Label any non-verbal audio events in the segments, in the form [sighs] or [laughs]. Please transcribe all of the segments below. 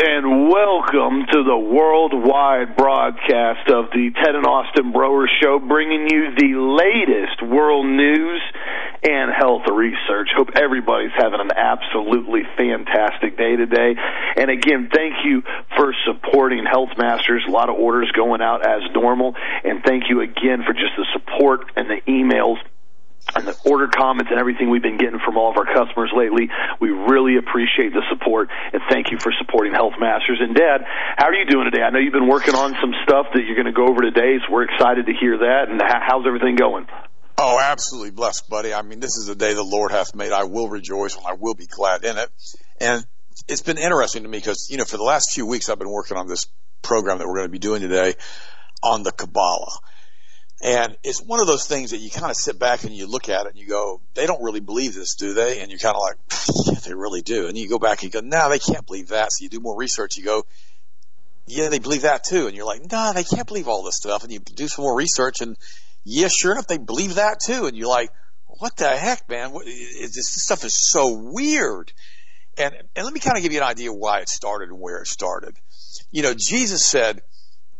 and welcome to the worldwide broadcast of the Ted and Austin Broer Show, bringing you the latest world news and health research. Hope everybody's having an absolutely fantastic day today. And again, thank you for supporting Health Masters. A lot of orders going out as normal. And thank you again for just the support and the emails and the order comments and everything we've been getting from all of our customers lately. We really appreciate the support and thank you for supporting Health Masters. And Dad, how are you doing today? I know you've been working on some stuff that you're going to go over today, so we're excited to hear that. And how's everything going? Oh, absolutely blessed, buddy. I mean, this is the day the Lord hath made. I will rejoice and I will be glad in it. And it's been interesting to me because, you know, for the last few weeks I've been working on this program that we're going to be doing today on the Kabbalah. And it's one of those things that you kind of sit back and you look at it and you go, they don't really believe this, do they? And you're kind of like, yeah, they really do. And you go back and you go, no, they can't believe that. So you do more research. You go, yeah, they believe that too. And you're like, no, they can't believe all this stuff. And you do some more research and yeah, sure enough, they believe that too. And you're like, what the heck, man? What, is, this stuff is so weird. And, and let me kind of give you an idea why it started and where it started. You know, Jesus said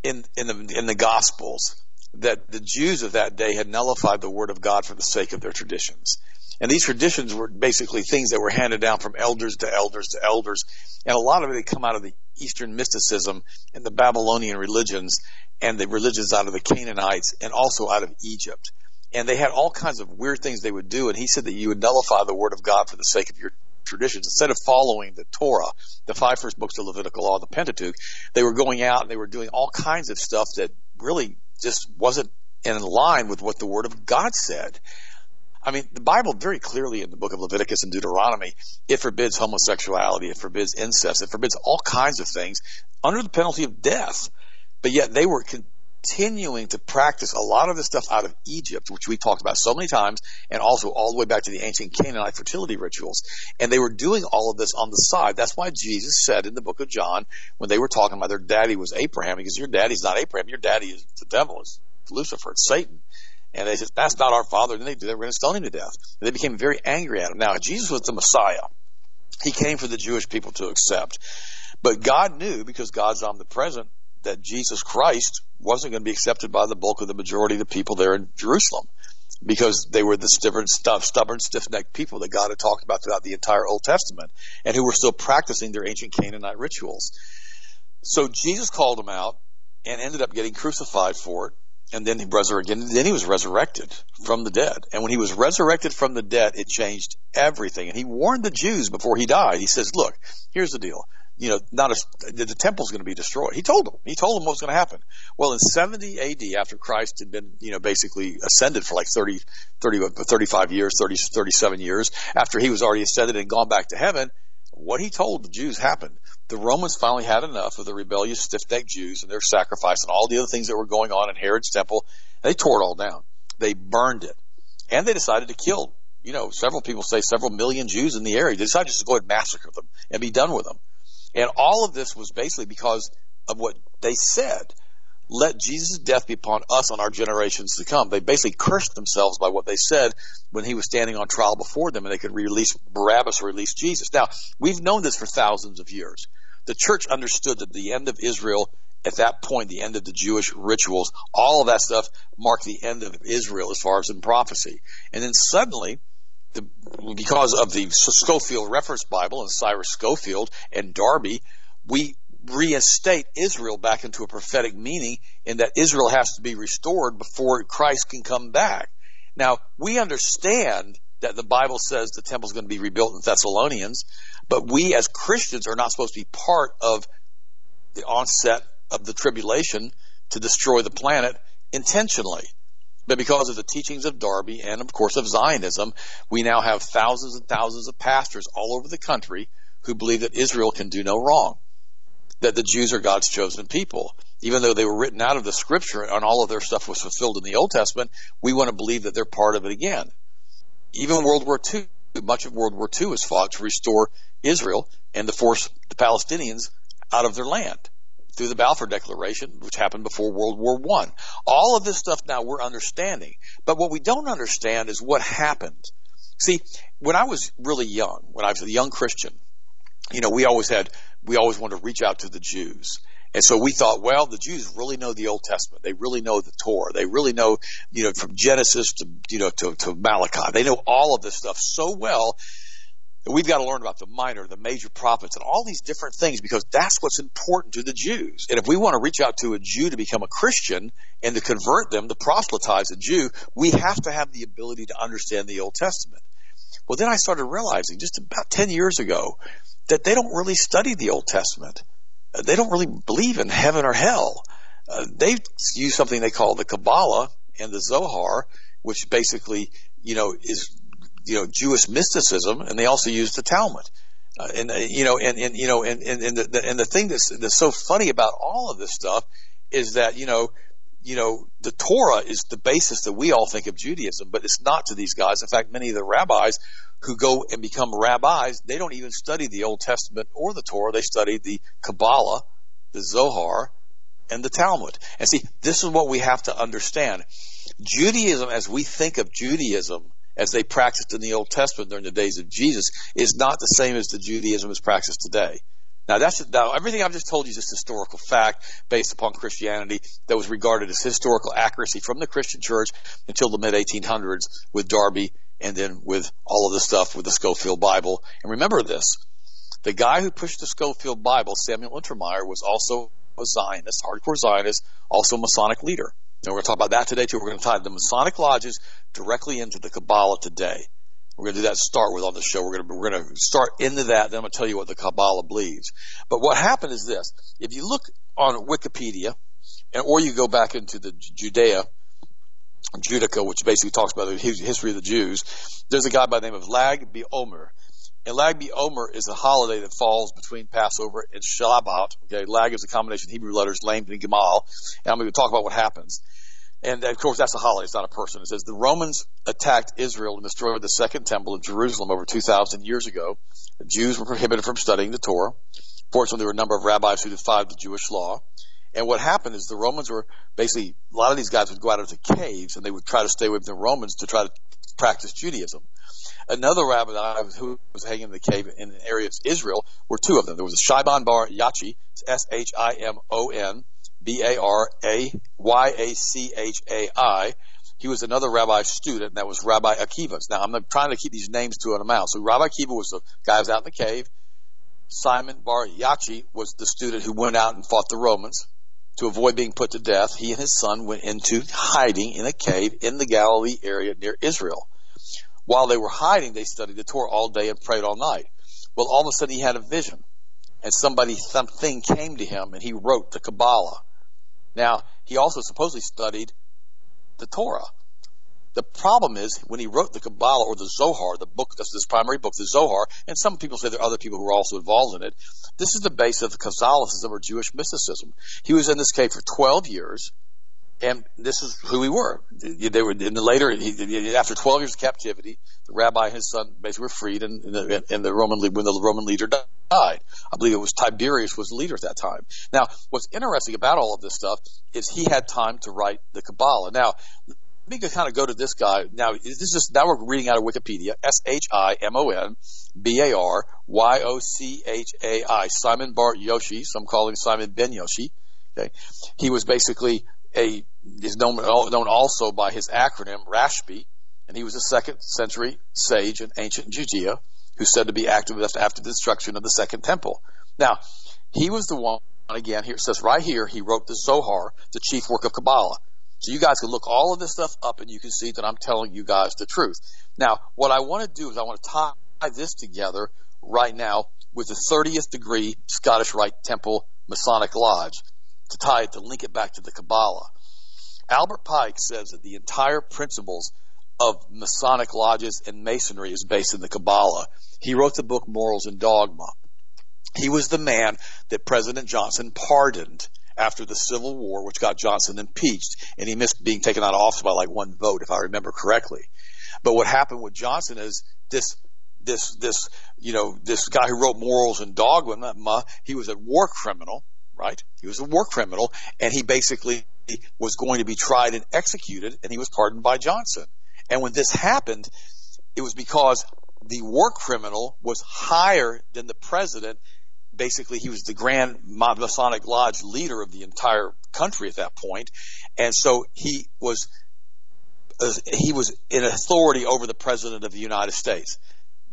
in, in the, in the gospels, that the Jews of that day had nullified the word of God for the sake of their traditions. And these traditions were basically things that were handed down from elders to elders to elders. And a lot of it had come out of the Eastern mysticism and the Babylonian religions and the religions out of the Canaanites and also out of Egypt. And they had all kinds of weird things they would do. And he said that you would nullify the word of God for the sake of your traditions. Instead of following the Torah, the five first books of Levitical law, the Pentateuch, they were going out and they were doing all kinds of stuff that really just wasn't in line with what the Word of God said. I mean, the Bible very clearly in the book of Leviticus and Deuteronomy, it forbids homosexuality, it forbids incest, it forbids all kinds of things under the penalty of death. But yet they were continuing to practice a lot of this stuff out of Egypt, which we talked about so many times, and also all the way back to the ancient Canaanite fertility rituals. And they were doing all of this on the side. That's why Jesus said in the book of John, when they were talking about their daddy was Abraham, because your daddy's not Abraham, your daddy is the devil, it's Lucifer, it's Satan. And they said, that's not our father. Then they, they were going to stone him to death. And they became very angry at him. Now, Jesus was the Messiah. He came for the Jewish people to accept. But God knew, because God's omnipresent, that Jesus Christ wasn't going to be accepted by the bulk of the majority of the people there in Jerusalem because they were the stubborn, stubborn, stiff-necked people that God had talked about throughout the entire Old Testament and who were still practicing their ancient Canaanite rituals. So Jesus called them out and ended up getting crucified for it. And then he resurrected. Then he was resurrected from the dead. And when he was resurrected from the dead, it changed everything. And he warned the Jews before he died. He says, "Look, here's the deal you know, not a, the, the temple's going to be destroyed. He told them. He told them what was going to happen. Well, in 70 AD, after Christ had been, you know, basically ascended for like 30, 30, 35 years, 30, 37 years, after he was already ascended and gone back to heaven, what he told the Jews happened. The Romans finally had enough of the rebellious, stiff-necked Jews and their sacrifice and all the other things that were going on in Herod's temple. They tore it all down. They burned it. And they decided to kill, you know, several people say several million Jews in the area. They decided just to go ahead and massacre them and be done with them. And all of this was basically because of what they said. Let Jesus' death be upon us on our generations to come. They basically cursed themselves by what they said when he was standing on trial before them and they could release Barabbas or release Jesus. Now, we've known this for thousands of years. The church understood that the end of Israel at that point, the end of the Jewish rituals, all of that stuff marked the end of Israel as far as in prophecy. And then suddenly, the, because of the Scofield Reference Bible and Cyrus Scofield and Darby, we reinstate Israel back into a prophetic meaning in that Israel has to be restored before Christ can come back. Now, we understand that the Bible says the temple is going to be rebuilt in Thessalonians, but we as Christians are not supposed to be part of the onset of the tribulation to destroy the planet intentionally. But because of the teachings of Darby and, of course, of Zionism, we now have thousands and thousands of pastors all over the country who believe that Israel can do no wrong, that the Jews are God's chosen people. Even though they were written out of the scripture and all of their stuff was fulfilled in the Old Testament, we want to believe that they're part of it again. Even World War II, much of World War II was fought to restore Israel and to force the Palestinians out of their land through the Balfour Declaration, which happened before World War One. All of this stuff now we're understanding. But what we don't understand is what happened. See, when I was really young, when I was a young Christian, you know, we always had, we always wanted to reach out to the Jews. And so we thought, well, the Jews really know the Old Testament. They really know the Torah. They really know, you know, from Genesis to, you know, to, to Malachi. They know all of this stuff so well we've got to learn about the minor, the major prophets, and all these different things because that's what's important to the Jews. And if we want to reach out to a Jew to become a Christian and to convert them, to proselytize a Jew, we have to have the ability to understand the Old Testament. Well, then I started realizing just about 10 years ago that they don't really study the Old Testament. Uh, they don't really believe in heaven or hell. Uh, they use something they call the Kabbalah and the Zohar, which basically, you know, is, you know, Jewish mysticism, and they also use the Talmud. Uh, and, uh, you know, and, and, you know, and, and, and, the, and the thing that's, that's so funny about all of this stuff is that, you know, you know, the Torah is the basis that we all think of Judaism, but it's not to these guys. In fact, many of the rabbis who go and become rabbis, they don't even study the Old Testament or the Torah. They study the Kabbalah, the Zohar, and the Talmud. And see, this is what we have to understand. Judaism, as we think of Judaism, as they practiced in the Old Testament during the days of Jesus, is not the same as the Judaism is practiced today. Now that's now everything I've just told you is just historical fact based upon Christianity that was regarded as historical accuracy from the Christian church until the mid 1800s with Darby and then with all of the stuff with the Scofield Bible. And remember this, the guy who pushed the Scofield Bible, Samuel Untermyer, was also a Zionist, hardcore Zionist, also a Masonic leader. And we're going to talk about that today too. We're going to tie the Masonic lodges directly into the Kabbalah today. We're going to do that start with on the show. We're going to, we're going to start into that. Then I'm going to tell you what the Kabbalah believes. But what happened is this. If you look on Wikipedia, and, or you go back into the Judea, Judaica, which basically talks about the history of the Jews, there's a guy by the name of Lag BaOmer. And Lag BaOmer is a holiday that falls between Passover and Shabbat. Okay, Lag is a combination of Hebrew letters, Lamed and Gamal. And I'm going to talk about what happens. And of course, that's a holiday. It's not a person. It says the Romans attacked Israel and destroyed the second temple in Jerusalem over 2,000 years ago. The Jews were prohibited from studying the Torah. Fortunately, there were a number of rabbis who defied the Jewish law. And what happened is the Romans were basically, a lot of these guys would go out into caves and they would try to stay with the Romans to try to practice Judaism. Another rabbi who was hanging in the cave in the area of Israel were two of them. There was a Shimon bar Yachi, S-H-I-M-O-N, B A R A Y A C H A I. He was another rabbi student, and that was Rabbi Akiva. Now, I'm trying to keep these names to an amount. So, Rabbi Akiva was the guy who was out in the cave. Simon Bar Yachi was the student who went out and fought the Romans to avoid being put to death. He and his son went into hiding in a cave in the Galilee area near Israel. While they were hiding, they studied the Torah all day and prayed all night. Well, all of a sudden he had a vision, and somebody, something came to him, and he wrote the Kabbalah. Now, he also supposedly studied the Torah. The problem is when he wrote the Kabbalah or the Zohar, the book, that's his primary book, the Zohar, and some people say there are other people who are also involved in it. This is the base of the Kabbalism or Jewish mysticism. He was in this cave for 12 years, and this is who we were. They were in the later, after 12 years of captivity, the rabbi and his son basically were freed, and, the, and the Roman when the Roman leader died. I believe it was Tiberius was the leader at that time. Now, what's interesting about all of this stuff is he had time to write the Kabbalah. Now, let me kind of go to this guy. Now, this is now we're reading out of Wikipedia. S H I M O N B A R Y O C H A I. Simon Bar Yoshi. Some call him Simon Ben Yoshi. Okay, he was basically a is known, known also by his acronym Rashbi, and he was a second century sage in ancient Judea who's said to be active after the destruction of the second temple. Now, he was the one, again, here it says right here, he wrote the Zohar, the chief work of Kabbalah. So you guys can look all of this stuff up and you can see that I'm telling you guys the truth. Now, what I want to do is I want to tie this together right now with the 30th degree Scottish Rite Temple Masonic Lodge to tie it to link it back to the Kabbalah. Albert Pike says that the entire principles of Masonic lodges and Masonry is based in the Kabbalah. He wrote the book Morals and Dogma. He was the man that President Johnson pardoned after the Civil War, which got Johnson impeached, and he missed being taken out of office by like one vote, if I remember correctly. But what happened with Johnson is this this this you know this guy who wrote Morals and Dogma, he was a war criminal right? He was a war criminal, and he basically was going to be tried and executed, and he was pardoned by Johnson. And when this happened, it was because the war criminal was higher than the president. Basically, he was the Grand Masonic Lodge leader of the entire country at that point, and so he was he was in authority over the president of the United States.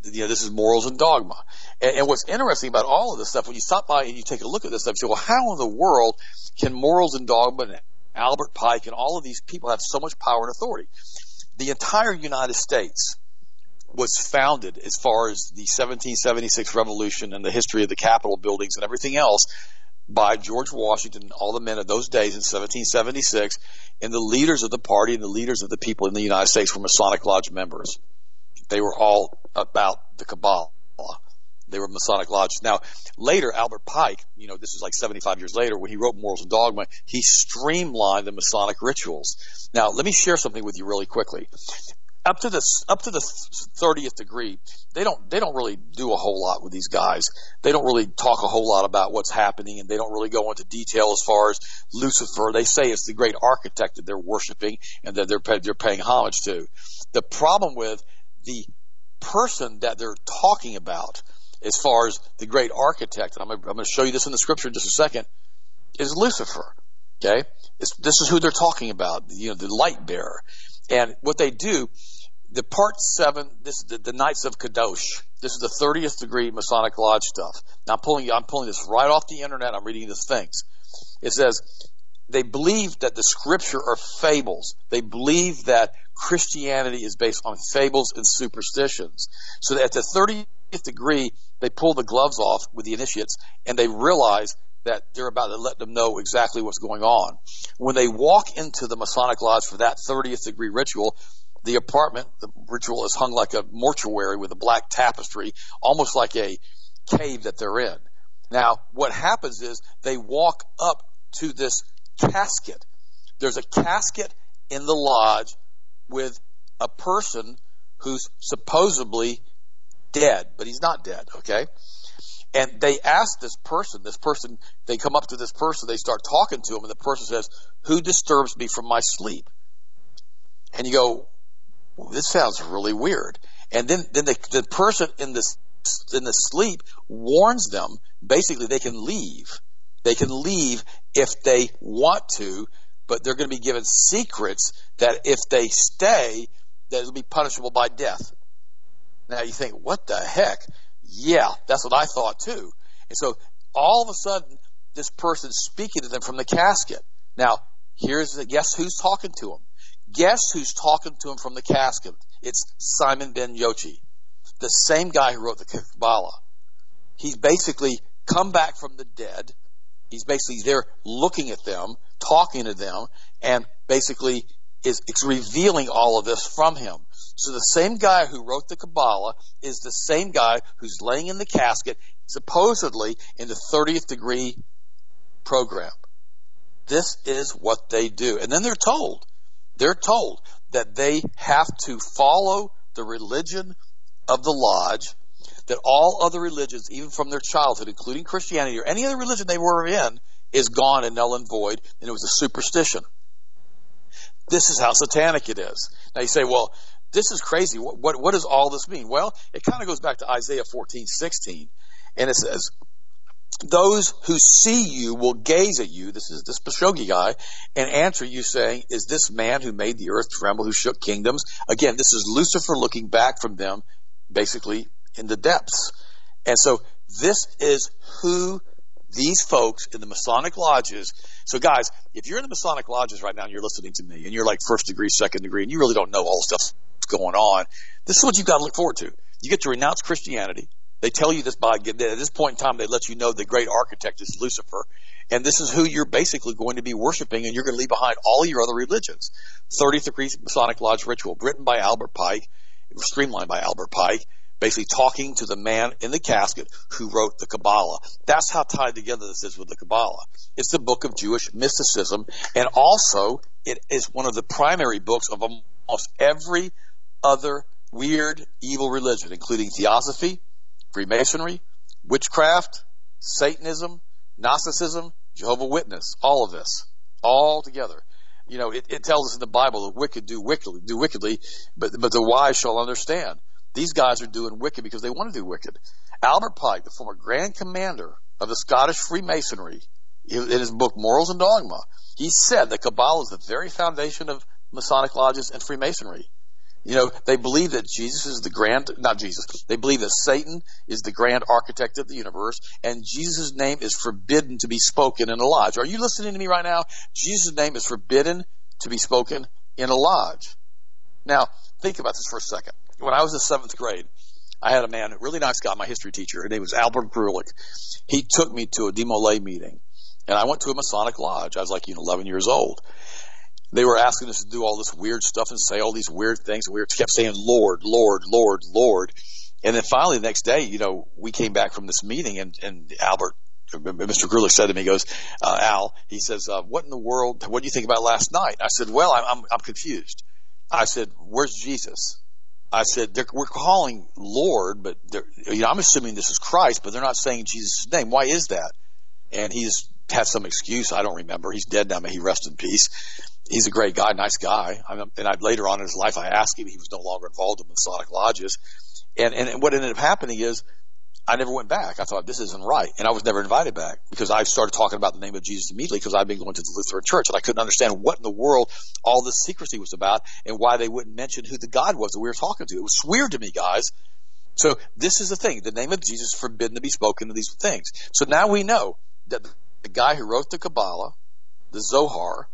You know, this is morals and dogma. And, and, what's interesting about all of this stuff, when you stop by and you take a look at this stuff, you say, well, how in the world can morals and dogma and Albert Pike and all of these people have so much power and authority? The entire United States was founded as far as the 1776 revolution and the history of the Capitol buildings and everything else by George Washington, and all the men of those days in 1776, and the leaders of the party and the leaders of the people in the United States were Masonic Lodge members. They were all about the Kabbalah. They were Masonic lodges. Now, later, Albert Pike, you know, this is like 75 years later, when he wrote Morals and Dogma, he streamlined the Masonic rituals. Now, let me share something with you really quickly up to the up to the 30th degree, they don't they don't really do a whole lot with these guys. They don't really talk a whole lot about what's happening, and they don't really go into detail as far as Lucifer. They say it's the great architect that they're worshiping and that they're they're paying homage to. The problem with the person that they're talking about, as far as the great architect, and I'm going to show you this in the scripture in just a second, is Lucifer. Okay, it's, this is who they're talking about. You know, the light bearer. And what they do the part seven, this is the, the Knights of Kadosh. This is the 30th degree Masonic Lodge stuff. Now I'm pulling, I'm pulling this right off the internet. I'm reading the things. It says, they believe that the scripture are fables. They believe that Christianity is based on fables and superstitions. So at the 30th degree, they pull the gloves off with the initiates and they realize that they're about to let them know exactly what's going on. When they walk into the Masonic Lodge for that 30th degree ritual, the apartment, the ritual is hung like a mortuary with a black tapestry, almost like a cave that they're in. Now, what happens is they walk up to this casket. There's a casket in the lodge with a person who's supposedly dead, but he's not dead, okay? And they ask this person, this person, they come up to this person, they start talking to him, and the person says, Who disturbs me from my sleep? And you go, well, this sounds really weird. And then, then the, the person in this, in the sleep warns them, basically they can leave. They can leave if they want to, but they're going to be given secrets that if they stay, that it'll be punishable by death. Now you think, what the heck? Yeah, that's what I thought too. And so all of a sudden, this person's speaking to them from the casket. Now, here's the, guess who's talking to them? Guess who's talking to him from the casket? It's Simon ben Yochi, the same guy who wrote the Kabbalah. He's basically come back from the dead. He's basically there looking at them, talking to them, and basically is it's revealing all of this from him. So the same guy who wrote the Kabbalah is the same guy who's laying in the casket, supposedly in the 30th degree program. This is what they do. And then they're told they're told that they have to follow the religion of the lodge, that all other religions, even from their childhood, including Christianity or any other religion they were in, is gone and null and void, and it was a superstition. This is how satanic it is. Now you say, well, this is crazy. What, what, what does all this mean? Well, it kind of goes back to Isaiah 14, 16. And it says, those who see you will gaze at you, this is this Pashogi guy, and answer you saying, is this man who made the earth tremble, who shook kingdoms? Again, this is Lucifer looking back from them, basically in the depths. And so this is who these folks in the Masonic lodges. So guys, if you're in the Masonic lodges right now and you're listening to me and you're like first degree, second degree, and you really don't know all the stuff going on, this is what you've got to look forward to. You get to renounce Christianity. They tell you this by at this point in time. They let you know the great architect is Lucifer, and this is who you're basically going to be worshiping, and you're going to leave behind all your other religions. 30th degree Masonic Lodge ritual, written by Albert Pike, streamlined by Albert Pike, basically talking to the man in the casket who wrote the Kabbalah. That's how tied together this is with the Kabbalah. It's the book of Jewish mysticism, and also it is one of the primary books of almost every other weird, evil religion, including theosophy, Freemasonry, witchcraft, Satanism, Gnosticism, Jehovah Witness, all of this, all together. You know, it, it tells us in the Bible the wicked do wickedly, do wickedly, but but the wise shall understand. These guys are doing wicked because they want to do wicked. Albert Pike, the former Grand Commander of the Scottish Freemasonry, in his book Morals and Dogma, he said that Kabbalah is the very foundation of Masonic lodges and Freemasonry. You know, they believe that Jesus is the grand, not Jesus, they believe that Satan is the grand architect of the universe and Jesus' name is forbidden to be spoken in a lodge. Are you listening to me right now? Jesus' name is forbidden to be spoken in a lodge. Now, think about this for a second. When I was in seventh grade, I had a man, really nice guy, my history teacher. His name was Albert Grulich. He took me to a Demolay meeting, and I went to a Masonic lodge. I was like, you know, 11 years old. They were asking us to do all this weird stuff and say all these weird things, we kept saying, Lord, Lord, Lord, Lord. And then finally, the next day, you know, we came back from this meeting, and, and Albert Mr. Grulich said to me, he goes, uh, Al, he says, uh, what in the world, what do you think about last night? I said, well, I'm, I'm confused. I said, where's Jesus? I said, we're calling Lord, but you know, I'm assuming this is Christ, but they're not saying Jesus' name. Why is that? And he's had some excuse. I don't remember. He's dead now. May he rest in peace. He's a great guy, nice guy. and I, later on in his life, I asked him. He was no longer involved in Masonic lodges. And, and what ended up happening is I never went back. I thought this isn't right, and I was never invited back because I started talking about the name of Jesus immediately because I've been going to the Lutheran Church and I couldn't understand what in the world all this secrecy was about and why they wouldn't mention who the God was that we were talking to. It was weird to me, guys. So this is the thing: the name of Jesus is forbidden to be spoken of these things. So now we know that the guy who wrote the Kabbalah, the Zohar,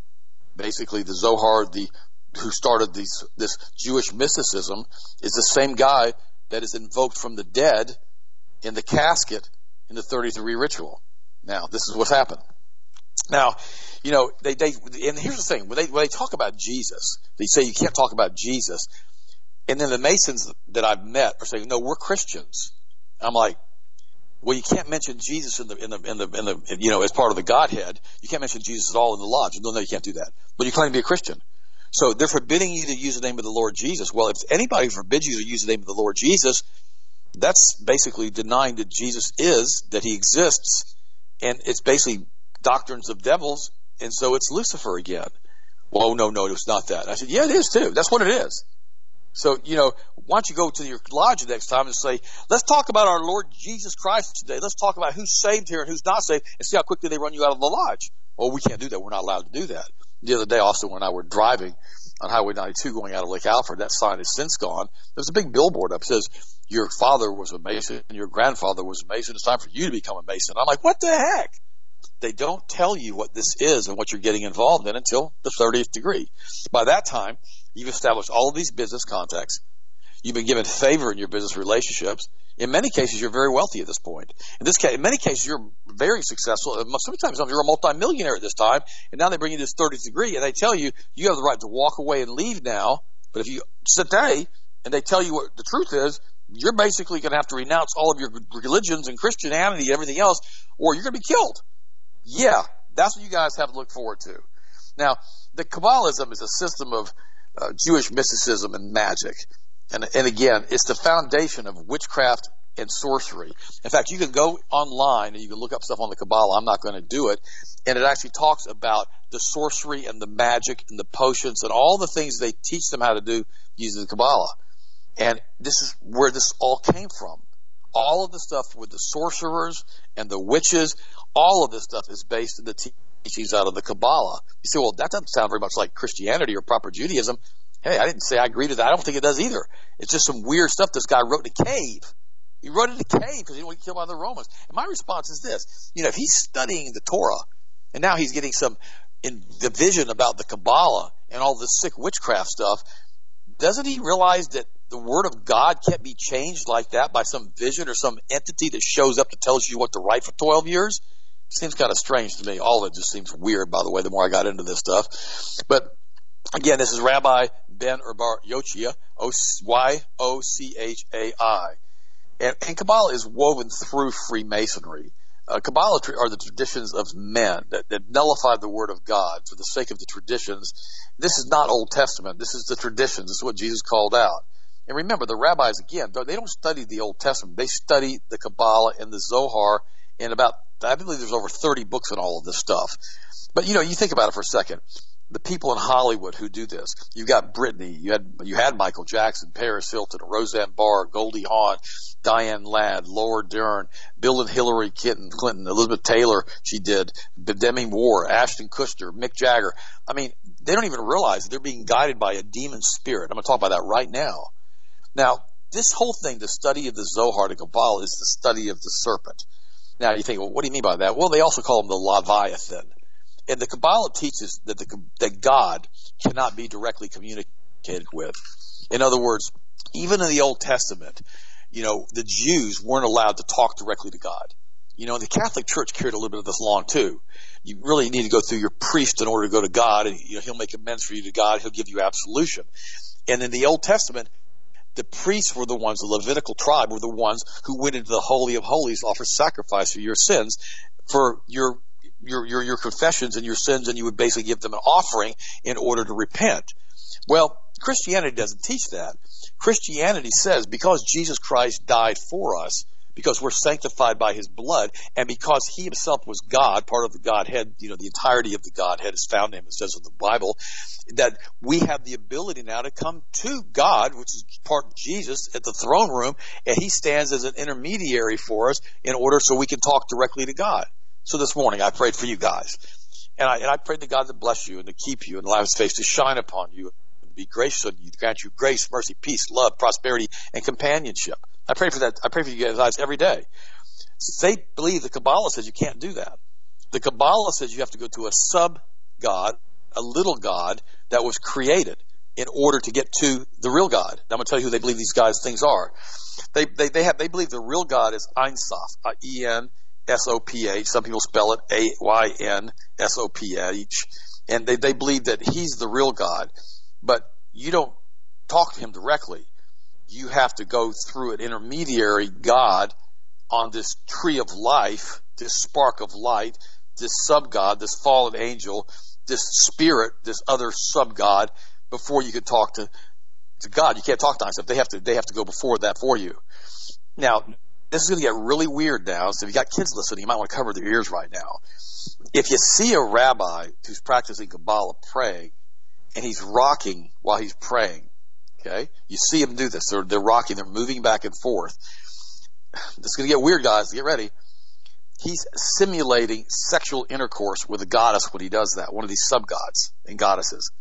basically the Zohar, the who started these, this Jewish mysticism, is the same guy that is invoked from the dead in the casket in the 33 ritual. Now, this is what's happened. Now, you know, they, they, and here's the thing, when they, when they talk about Jesus, they say you can't talk about Jesus. And then the Masons that I've met are saying, no, we're Christians. I'm like, well, you can't mention Jesus in the, in the, in the, in the, you know, as part of the Godhead. You can't mention Jesus at all in the lodge. No, no, you can't do that. But you claim to be a Christian. So they're forbidding you to use the name of the Lord Jesus. Well, if anybody forbids you to use the name of the Lord Jesus, that's basically denying that Jesus is, that he exists, and it's basically doctrines of devils, and so it's Lucifer again. Well, no, no, it's not that. I said, yeah, it is too. That's what it is. So, you know, why don't you go to your lodge next time and say, let's talk about our Lord Jesus Christ today. Let's talk about who's saved here and who's not saved and see how quickly they run you out of the lodge. Well, we can't do that. We're not allowed to do that. The other day, also, when I were driving on Highway 92 going out of Lake Alfred, that sign has since gone. There's a big billboard up that says, your father was a Mason and your grandfather was a Mason. It's time for you to become a Mason. I'm like, what the heck? They don't tell you what this is and what you're getting involved in until the 30th degree. By that time, you've established all of these business contacts. You've been given favor in your business relationships. In many cases, you're very wealthy at this point. In this case, in many cases, you're very successful. Sometimes you're a multimillionaire at this time, and now they bring you this 30th degree, and they tell you you have the right to walk away and leave now. But if you today, and they tell you what the truth is, you're basically going to have to renounce all of your religions and Christianity and everything else, or you're going to be killed. Yeah, that's what you guys have to look forward to. Now, the Kabbalism is a system of uh, Jewish mysticism and magic. And, and again, it's the foundation of witchcraft and sorcery. In fact, you can go online and you can look up stuff on the Kabbalah. I'm not going to do it. And it actually talks about the sorcery and the magic and the potions and all the things they teach them how to do using the Kabbalah. And this is where this all came from. All of the stuff with the sorcerers and the witches, all of this stuff is based in the teachings out of the Kabbalah. You say, well, that doesn't sound very much like Christianity or proper Judaism. Hey, I didn't say I agree to that. I don't think it does either. It's just some weird stuff this guy wrote in a cave. He wrote in a cave because he didn't want to get killed by the Romans. And my response is this. You know, if he's studying the Torah and now he's getting some in the vision about the Kabbalah and all this sick witchcraft stuff, doesn't he realize that the word of God can't be changed like that by some vision or some entity that shows up that tells you what to write for 12 years? Seems kind of strange to me. All of it just seems weird, by the way, the more I got into this stuff. But again, this is Rabbi Ben Bar Yochai, Y-O-C-H-A-I. And, and Kabbalah is woven through Freemasonry. Uh, Kabbalah are the traditions of men that, that nullify the word of God for the sake of the traditions. This is not Old Testament. This is the traditions. This is what Jesus called out. And remember, the rabbis, again, they don't study the Old Testament. They study the Kabbalah and the Zohar and about, I believe there's over 30 books on all of this stuff. But, you know, you think about it for a second. The people in Hollywood who do this. You've got Britney, you had you had Michael Jackson, Paris Hilton, Roseanne Barr, Goldie Hawn, Diane Ladd, Laura Dern, Bill and Hillary Clinton, Clinton, Elizabeth Taylor, she did, Demi Moore, Ashton Kutcher, Mick Jagger. I mean, they don't even realize they're being guided by a demon spirit. I'm going to talk about that right now. Now, this whole thing, the study of the Zohar, the Kabbalah, is the study of the serpent. Now you think, well, what do you mean by that? Well, they also call him the Leviathan. And the Kabbalah teaches that the, that God cannot be directly communicated with. In other words, even in the Old Testament, you know, the Jews weren't allowed to talk directly to God. You know, the Catholic Church carried a little bit of this along too. You really need to go through your priest in order to go to God, and you know, He'll make amends for you to God. He'll give you absolution. And in the Old Testament, the priests were the ones, the Levitical tribe were the ones who went into the Holy of Holies, offer sacrifice for your sins, for your your, your, your confessions and your sins and you would basically give them an offering in order to repent. Well, Christianity doesn't teach that. Christianity says because Jesus Christ died for us, because we're sanctified by his blood, and because he himself was God, part of the Godhead, you know, the entirety of the Godhead is found in him, it says in the Bible, that we have the ability now to come to God, which is part of Jesus, at the throne room, and he stands as an intermediary for us in order so we can talk directly to God. So this morning I prayed for you guys. And I, and I prayed to God to bless you and to keep you and allow his face to shine upon you and be gracious to you, grant you grace, mercy, peace, love, prosperity, and companionship. I pray for that. I pray for you guys every day. They believe the Kabbalah says you can't do that. The Kabbalah says you have to go to a sub God, a little God that was created in order to get to the real God. Now I'm going to tell you who they believe these guys things are. They, they, they have, they believe the real God is Ein Sof, uh, E-N S-O-P-H. Some people spell it A-Y-N-S-O-P-H. And they, they believe that he's the real God. But you don't talk to him directly. You have to go through an intermediary God on this tree of life, this spark of light, this sub God, this fallen angel, this spirit, this other sub God, before you can talk to, to God. You can't talk to myself. They have to, they have to go before that for you. Now, this is going to get really weird now. So if you got kids listening, you might want to cover their ears right now. If you see a rabbi who's practicing Kabbalah praying, and he's rocking while he's praying, okay, you see him do this. They're, they're rocking, they're moving back and forth. [sighs] This is going to get weird, guys. Get ready. He's simulating sexual intercourse with a goddess when he does that, one of these sub gods and goddesses.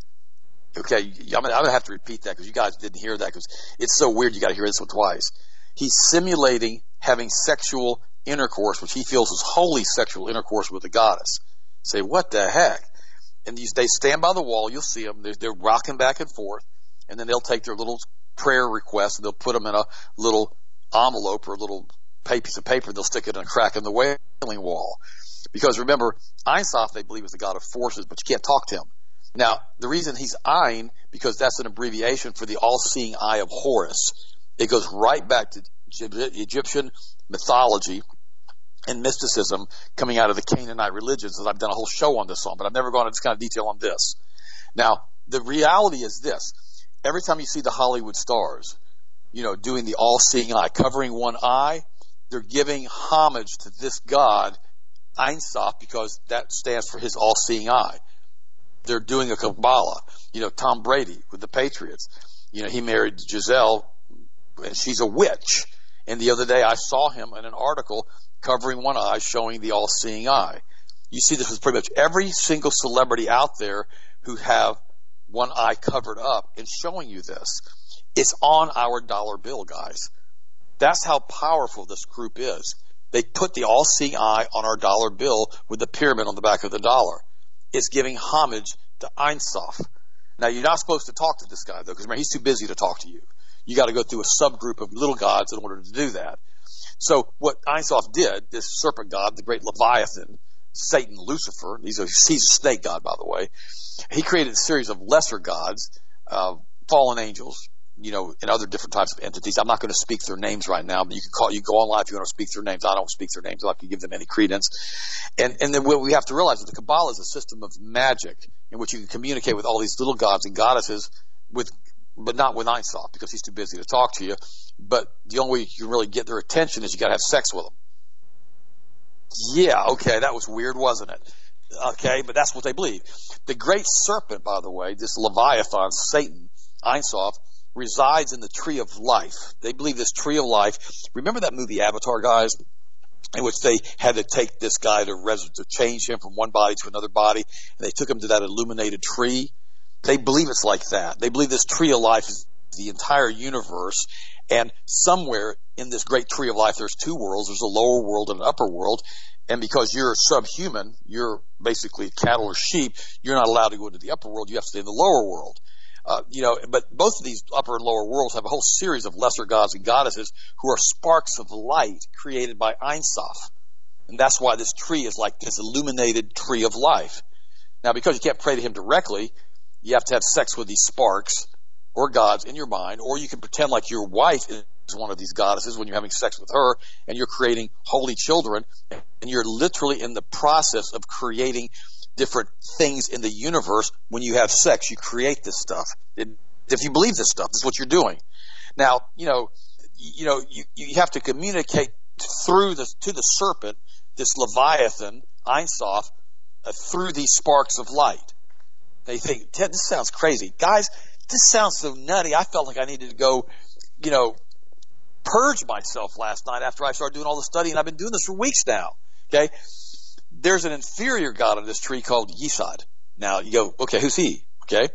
Okay, I'm going to have to repeat that because you guys didn't hear that because it's so weird. You got to hear this one twice. He's simulating having sexual intercourse, which he feels is holy sexual intercourse with the goddess. Say, what the heck? And these, they stand by the wall. You'll see them. They're, they're rocking back and forth, and then they'll take their little prayer requests and they'll put them in a little envelope or a little piece of paper. And They'll stick it in a crack in the wailing wall. Because remember, Ein Sof they believe is the god of forces, but you can't talk to him. Now, the reason he's Ein, because that's an abbreviation for the all-seeing eye of Horus. It goes right back to Egyptian mythology and mysticism coming out of the Canaanite religions. And I've done a whole show on this song, but I've never gone into this kind of detail on this. Now, the reality is this. Every time you see the Hollywood stars, you know, doing the all-seeing eye, covering one eye, they're giving homage to this God, Ein Sof, because that stands for his all-seeing eye. They're doing a Kabbalah. You know, Tom Brady with the Patriots. You know, he married Gisele, and she's a witch. And the other day I saw him in an article covering one eye showing the all-seeing eye. You see this with pretty much every single celebrity out there who have one eye covered up and showing you this. It's on our dollar bill, guys. That's how powerful this group is. They put the all-seeing eye on our dollar bill with the pyramid on the back of the dollar. It's giving homage to Ein Sof. Now you're not supposed to talk to this guy though, because remember he's too busy to talk to you you got to go through a subgroup of little gods in order to do that. So what Ein Sof did, this serpent god, the great Leviathan, Satan, Lucifer, he's a, [laughs] he's a snake god, by the way. He created a series of lesser gods, uh, fallen angels, you know, and other different types of entities. I'm not going to speak their names right now, but you can call, you go online if you want to speak their names. I don't speak their names. I to give them any credence. And, and then what we have to realize is the Kabbalah is a system of magic in which you can communicate with all these little gods and goddesses with but not with Ein Sof because he's too busy to talk to you. But the only way you can really get their attention is you got to have sex with them. Yeah, okay, that was weird, wasn't it? Okay, but that's what they believe. The great serpent, by the way, this Leviathan, Satan, Ein Sof, resides in the tree of life. They believe this tree of life. Remember that movie Avatar, guys? In which they had to take this guy to, res- to change him from one body to another body, and they took him to that illuminated tree. They believe it's like that. They believe this tree of life is the entire universe, and somewhere in this great tree of life, there's two worlds. There's a lower world and an upper world. And because you're subhuman, you're basically cattle or sheep, you're not allowed to go into the upper world. You have to stay in the lower world. Uh, you know, but both of these upper and lower worlds have a whole series of lesser gods and goddesses who are sparks of light created by Ein Sof. And that's why this tree is like this illuminated tree of life. Now, because you can't pray to him directly, you have to have sex with these sparks or gods in your mind, or you can pretend like your wife is one of these goddesses when you're having sex with her and you're creating holy children and you're literally in the process of creating different things in the universe when you have sex. You create this stuff. If you believe this stuff, this is what you're doing. Now, you know, you know, you, you have to communicate through the, to the serpent, this Leviathan, Ein Sof, uh, through these sparks of light. They think, Ted, this sounds crazy. Guys, this sounds so nutty. I felt like I needed to go, you know, purge myself last night after I started doing all the study, and I've been doing this for weeks now. Okay? There's an inferior god on this tree called Yesod. Now, you go, okay, who's he? Okay?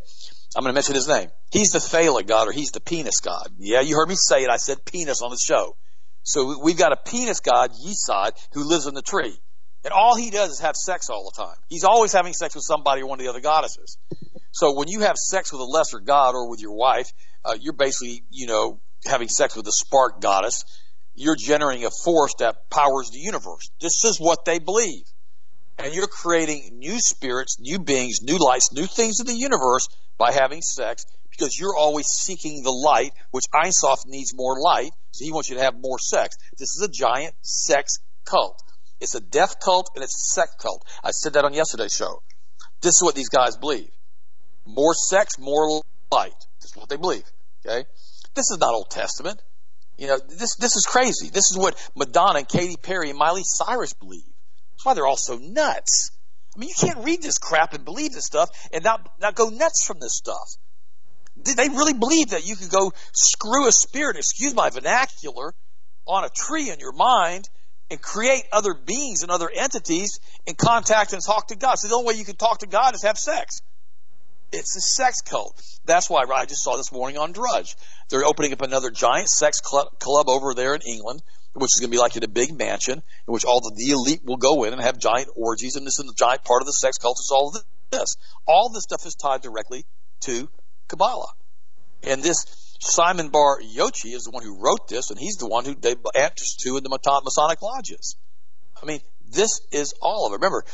I'm going to mention his name. He's the phallic god, or he's the penis god. Yeah, you heard me say it. I said penis on the show. So we've got a penis god, Yesod, who lives in the tree. And all he does is have sex all the time. He's always having sex with somebody or one of the other goddesses. So when you have sex with a lesser god or with your wife, uh, you're basically, you know, having sex with the spark goddess. You're generating a force that powers the universe. This is what they believe. And you're creating new spirits, new beings, new lights, new things in the universe by having sex because you're always seeking the light, which Ein Sof needs more light, so he wants you to have more sex. This is a giant sex cult. It's a death cult and it's a sex cult. I said that on yesterday's show. This is what these guys believe. More sex, more light. This is what they believe. Okay? This is not Old Testament. You know, this, this is crazy. This is what Madonna and Katy Perry and Miley Cyrus believe. That's why they're all so nuts. I mean, you can't read this crap and believe this stuff and not, not go nuts from this stuff. Did they really believe that you could go screw a spirit, excuse my vernacular, on a tree in your mind and create other beings and other entities and contact and talk to God. So the only way you can talk to God is have sex. It's a sex cult. That's why I just saw this morning on Drudge. They're opening up another giant sex club, over there in England, which is going to be like in a big mansion, in which all the, the elite will go in and have giant orgies, and this is the giant part of the sex cult is all this. All this stuff is tied directly to Kabbalah. And this Simon Bar Yochi is the one who wrote this, and he's the one who they answers to in the Masonic lodges. I mean, this is all of it. Remember,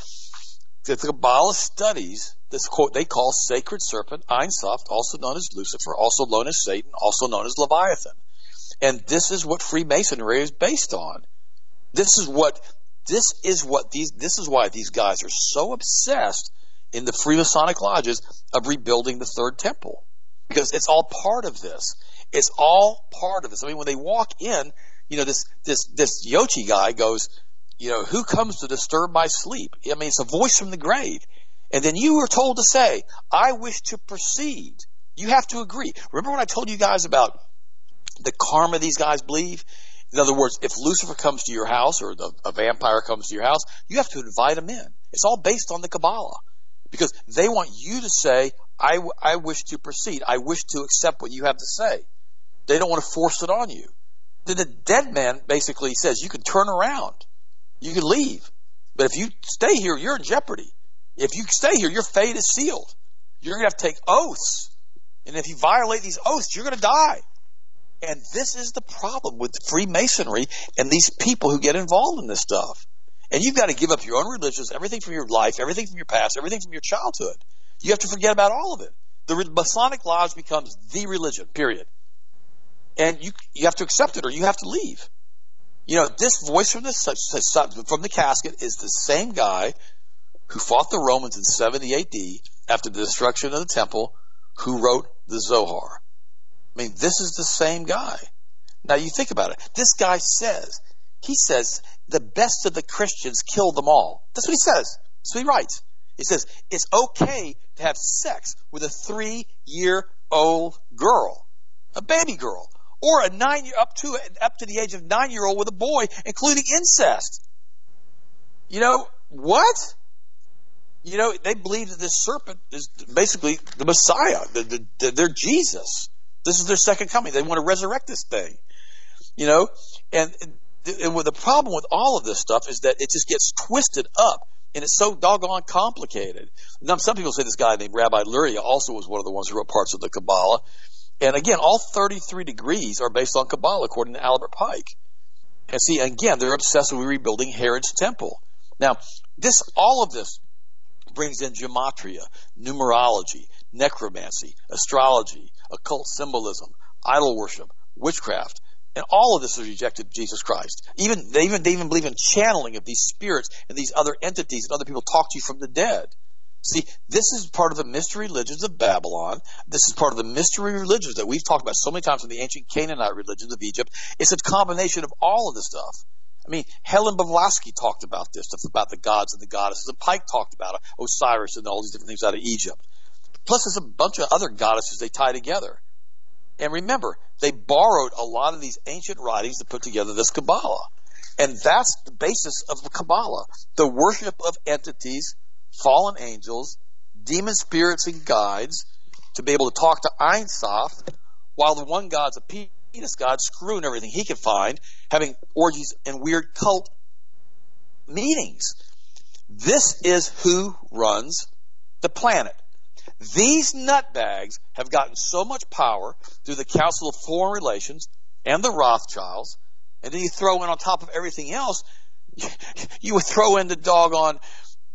the Kabbalah studies this quote they call sacred serpent Ein Sof, also known as Lucifer, also known as Satan, also known as Leviathan. And this is what Freemasonry is based on. This is what this is what these this is why these guys are so obsessed in the Freemasonic lodges of rebuilding the third temple because it's all part of this. It's all part of this. I mean, when they walk in, you know, this, this, this Yochi guy goes, you know, who comes to disturb my sleep? I mean, it's a voice from the grave. And then you are told to say, I wish to proceed. You have to agree. Remember when I told you guys about the karma these guys believe? In other words, if Lucifer comes to your house or the, a vampire comes to your house, you have to invite him in. It's all based on the Kabbalah. Because they want you to say, I, I wish to proceed. I wish to accept what you have to say. They don't want to force it on you. Then the dead man basically says, you can turn around. You can leave. But if you stay here, you're in jeopardy. If you stay here, your fate is sealed. You're going to have to take oaths. And if you violate these oaths, you're going to die. And this is the problem with Freemasonry and these people who get involved in this stuff. And you've got to give up your own religions, everything from your life, everything from your past, everything from your childhood. You have to forget about all of it. The Masonic Lodge becomes the religion, period. And you, you have to accept it or you have to leave. You know, this voice from the, from the casket is the same guy who fought the Romans in 70 AD after the destruction of the temple, who wrote the Zohar. I mean, this is the same guy. Now you think about it. This guy says, he says, the best of the Christians killed them all. That's what he says. That's what he writes. It says it's okay to have sex with a three year old girl, a baby girl, or a nine year up to up to the age of nine year old with a boy, including incest. You know what? You know they believe that this serpent is basically the Messiah. The, the, they're Jesus. This is their second coming. They want to resurrect this thing. You know, and, and the problem with all of this stuff is that it just gets twisted up and it's so doggone complicated. Now, some people say this guy named Rabbi Luria also was one of the ones who wrote parts of the Kabbalah. And again, all 33 degrees are based on Kabbalah, according to Albert Pike. And see, again, they're obsessed with rebuilding Herod's temple. Now, this, all of this brings in gematria, numerology, necromancy, astrology, occult symbolism, idol worship, witchcraft, and all of this is rejected Jesus Christ. Even they even they even believe in channeling of these spirits and these other entities and other people talk to you from the dead. See, this is part of the mystery religions of Babylon. This is part of the mystery religions that we've talked about so many times in the ancient Canaanite religions of Egypt. It's a combination of all of this stuff. I mean, Helen Blavatsky talked about this stuff, about the gods and the goddesses, and Pike talked about Osiris and all these different things out of Egypt. Plus, there's a bunch of other goddesses they tie together. And remember, they borrowed a lot of these ancient writings to put together this Kabbalah. And that's the basis of the Kabbalah. The worship of entities, fallen angels, demon spirits and guides, to be able to talk to Ein Sof, while the one God's a penis God, screwing everything he could find, having orgies and weird cult meetings. This is who runs the planet. These nutbags have gotten so much power through the Council of Foreign Relations and the Rothschilds, and then you throw in on top of everything else, [laughs] you would throw in the dog on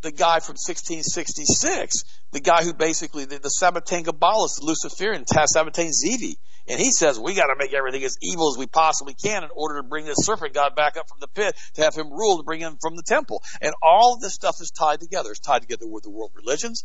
the guy from 1666, the guy who basically, the, the Sabbatean Kabbalists, the Luciferian, Sabbatai Zevi. And he says, we gotta make everything as evil as we possibly can in order to bring this serpent God back up from the pit, to have him rule, to bring him from the temple. And all of this stuff is tied together. It's tied together with the world religions.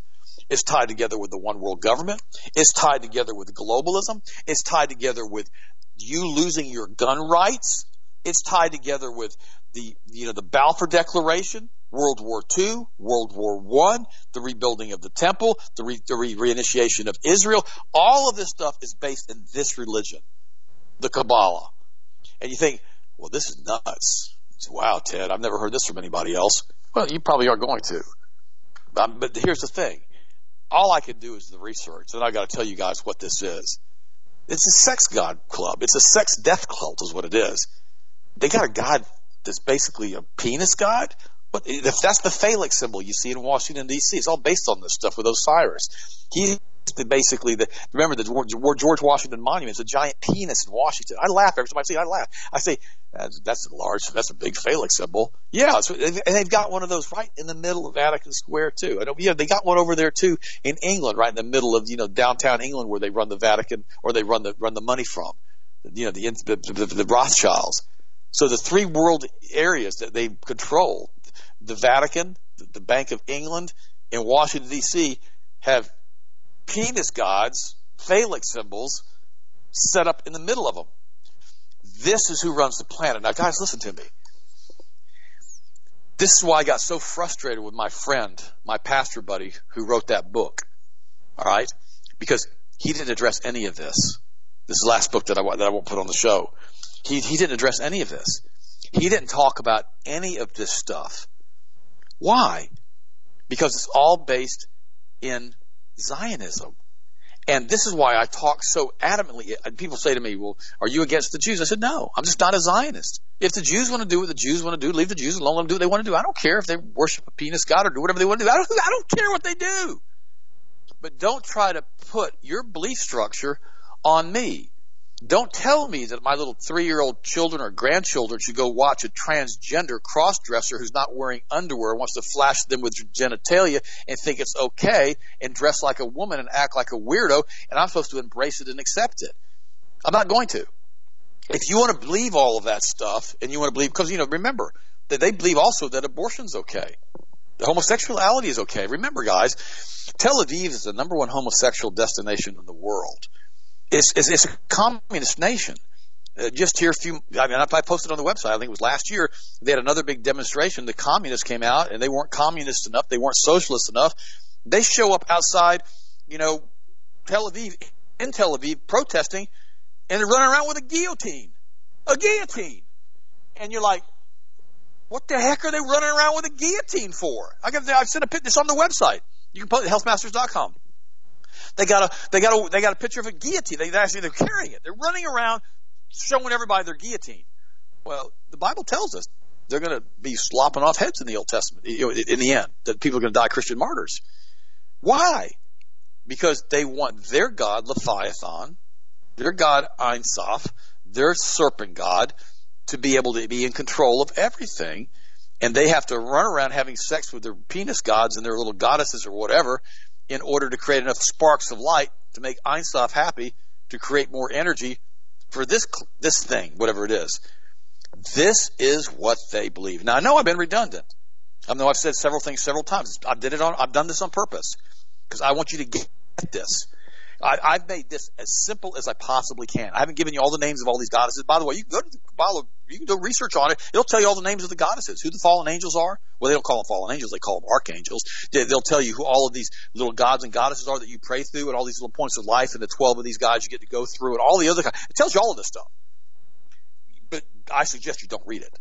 It's tied together with the one world government. It's tied together with globalism. It's tied together with you losing your gun rights. It's tied together with the, you know, the Balfour Declaration, World War II, World War I, the rebuilding of the temple, the, re, the re, reinitiation of Israel. All of this stuff is based in this religion, the Kabbalah. And you think, well, this is nuts. Wow, Ted, I've never heard this from anybody else. Well, you probably are going to. Um, but here's the thing all I can do is the research, and I got to tell you guys what this is. It's a sex god club. It's a sex death cult, is what it is. They got a god that's basically a penis god. But if that's the phallic symbol you see in Washington D.C., it's all based on this stuff with Osiris. He basically the remember the George Washington Monument is a giant penis in Washington. I laugh every time I see it. I laugh. I say that's, that's a large, that's a big phallic symbol. Yeah, and they've got one of those right in the middle of Vatican Square too. I yeah, they got one over there too in England, right in the middle of you know downtown England where they run the Vatican or they run the run the money from. You know the the, the, the Rothschilds. So the three world areas that they control, the Vatican, the Bank of England, and Washington D.C. have penis gods, phallic symbols, set up in the middle of them. This is who runs the planet. Now, guys, listen to me. This is why I got so frustrated with my friend, my pastor buddy, who wrote that book. All right? Because he didn't address any of this. This is the last book that I, that I won't put on the show. He, he didn't address any of this. He didn't talk about any of this stuff. Why? Because it's all based in Zionism. And this is why I talk so adamantly. People say to me, well, are you against the Jews? I said, no, I'm just not a Zionist. If the Jews want to do what the Jews want to do, leave the Jews alone, let them do what they want to do. I don't care if they worship a penis god or do whatever they want to do. I don't, I don't care what they do. But don't try to put your belief structure on me. Don't tell me that my little three year old children or grandchildren should go watch a transgender crossdresser who's not wearing underwear, wants to flash them with genitalia and think it's okay and dress like a woman and act like a weirdo, and I'm supposed to embrace it and accept it. I'm not going to. If you want to believe all of that stuff and you want to believe, because, you know, remember that they believe also that abortion's okay. Homosexuality is okay. Remember, guys, Tel Aviv is the number one homosexual destination in the world. It's, it's, it's a communist nation. Uh, just here a few, I mean, I posted on the website, I think it was last year, they had another big demonstration. The communists came out and they weren't communist enough. They weren't socialist enough. They show up outside, you know, Tel Aviv, in Tel Aviv, protesting, and they're running around with a guillotine. A guillotine. And you're like, what the heck are they running around with a guillotine for? I got, I've sent a picture, this on the website. You can put it healthmasters.com. They got a, they got a, they got a picture of a guillotine. They actually, they're carrying it. They're running around showing everybody their guillotine. Well, the Bible tells us they're going to be slopping off heads in the Old Testament, in the end, that people are going to die Christian martyrs. Why? Because they want their God, Leviathan, their God, Ein Sof, their serpent God, to be able to be in control of everything. And they have to run around having sex with their penis gods and their little goddesses or whatever in order to create enough sparks of light to make Einstein happy to create more energy for this this thing, whatever it is. This is what they believe. Now I know I've been redundant. I know I've said several things several times. I did it on. I've done this on purpose because I want you to get this. I, have made this as simple as I possibly can. I haven't given you all the names of all these goddesses. By the way, you can go to the Kabbalah, you can do research on it. It'll tell you all the names of the goddesses, who the fallen angels are. Well, they don't call them fallen angels; they call them archangels. They'll tell you who all of these little gods and goddesses are that you pray through, and all these little points of life, and the twelve of these guys you get to go through, and all the other. It tells you all of this stuff. But I suggest you don't read it.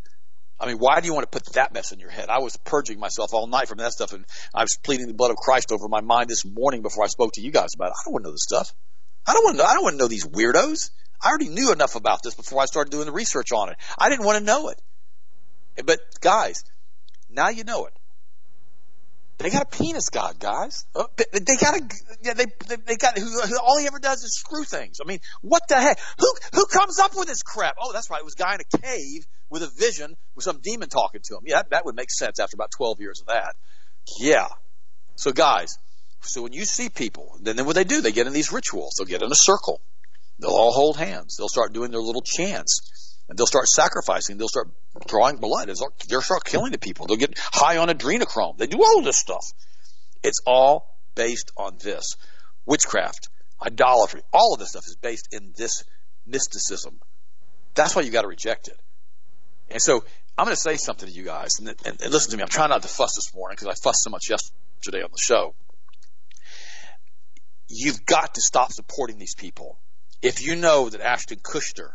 I mean, why do you want to put that mess in your head? I was purging myself all night from that stuff, and I was pleading the blood of Christ over my mind this morning before I spoke to you guys about it. I don't want to know this stuff. I don't want to know. I don't want to know these weirdos. I already knew enough about this before I started doing the research on it. I didn't want to know it. But guys, now you know it. They got a penis god, guys. Oh, they got a, they, they, they got, who, all he ever does is screw things. I mean, what the heck? Who, who comes up with this crap? Oh, that's right. It was a guy in a cave with a vision with some demon talking to him. Yeah, that, would make sense after about 12 years of that. Yeah. So guys, so when you see people, then, then what they do, they get in these rituals. They'll get in a circle. They'll all hold hands. They'll start doing their little chants. And they'll start sacrificing. They'll start drawing blood. They'll start killing the people. They'll get high on adrenochrome. They do all this stuff. It's all based on this. Witchcraft, idolatry, all of this stuff is based in this mysticism. That's why you got to reject it. And so I'm going to say something to you guys, and, and, and listen to me. I'm trying not to fuss this morning because I fussed so much yesterday on the show you've got to stop supporting these people. If you know that Ashton Kutcher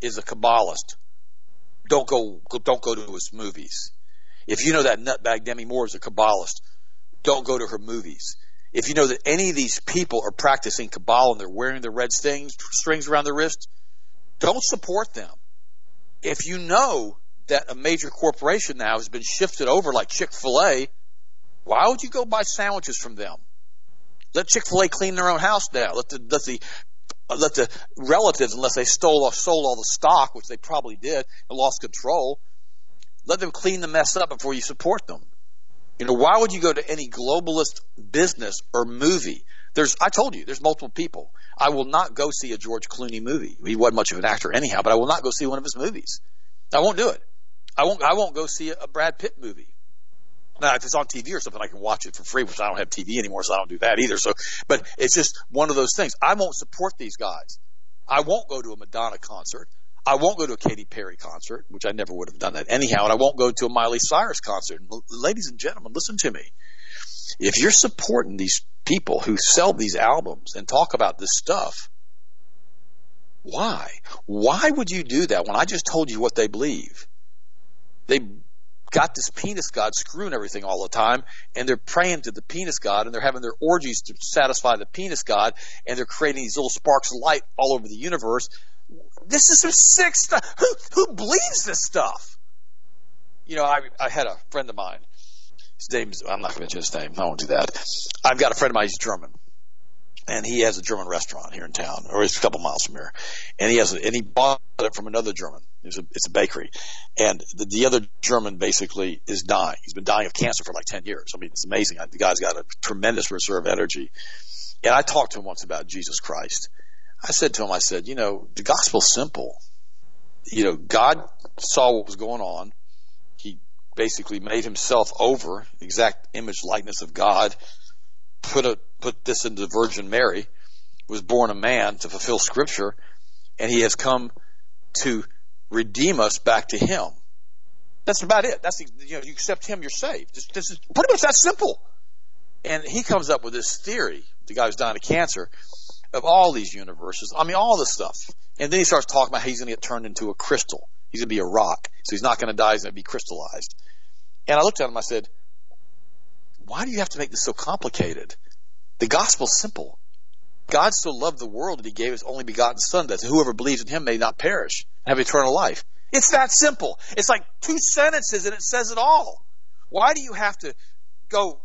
is a Kabbalist, don't go, don't go to his movies. If you know that nutbag Demi Moore is a Kabbalist, don't go to her movies. If you know that any of these people are practicing Kabbalah and they're wearing the red strings around their wrist, don't support them. If you know that a major corporation now has been shifted over like Chick-fil-A, why would you go buy sandwiches from them? Let Chick Fil A clean their own house now. Let the let the let the relatives, unless they stole or sold all the stock, which they probably did, and lost control, let them clean the mess up before you support them. You know, why would you go to any globalist business or movie? There's, I told you, there's multiple people. I will not go see a George Clooney movie. He wasn't much of an actor anyhow, but I will not go see one of his movies. I won't do it. I won't, I won't go see a Brad Pitt movie. Now, if it's on TV or something, I can watch it for free, which I don't have TV anymore, so I don't do that either. So, but it's just one of those things. I won't support these guys. I won't go to a Madonna concert. I won't go to a Katy Perry concert, which I never would have done that anyhow, and I won't go to a Miley Cyrus concert. Ladies and gentlemen, listen to me. If you're supporting these people who sell these albums and talk about this stuff, why? Why would you do that when I just told you what they believe? They got this penis god screwing everything all the time, and they're praying to the penis god, and they're having their orgies to satisfy the penis god, and they're creating these little sparks of light all over the universe. This is some sick stuff. Who who believes this stuff? You know, I I had a friend of mine. His name's I'm not going to mention his name. I won't do that. I've got a friend of mine. He's German and he has a German restaurant here in town, or it's a couple miles from here. And he has, a, and he bought it from another German. It's a, it's a bakery, and the, the other German basically is dying. He's been dying of cancer for like ten years. I mean, it's amazing. The guy's got a tremendous reserve energy. And I talked to him once about Jesus Christ. I said to him, I said, you know, the gospel's simple. You know, God saw what was going on. Basically made himself over, exact image likeness of God put a, put this into the Virgin Mary, was born a man to fulfill scripture, and he has come to redeem us back to Him. That's about it. That's you know, you accept Him, you're saved. This, this is pretty much that simple. And he comes up with this theory, the guy who's dying of cancer, of all these universes. I mean, all this stuff. And then he starts talking about how he's going to get turned into a crystal. He's going to be a rock. So he's not going to die. He's going to be crystallized. And I looked at him. I said, why do you have to make this so complicated? The gospel's simple. God so loved the world that he gave his only begotten son that whoever believes in him may not perish and have eternal life. It's that simple. It's like two sentences and it says it all. Why do you have to go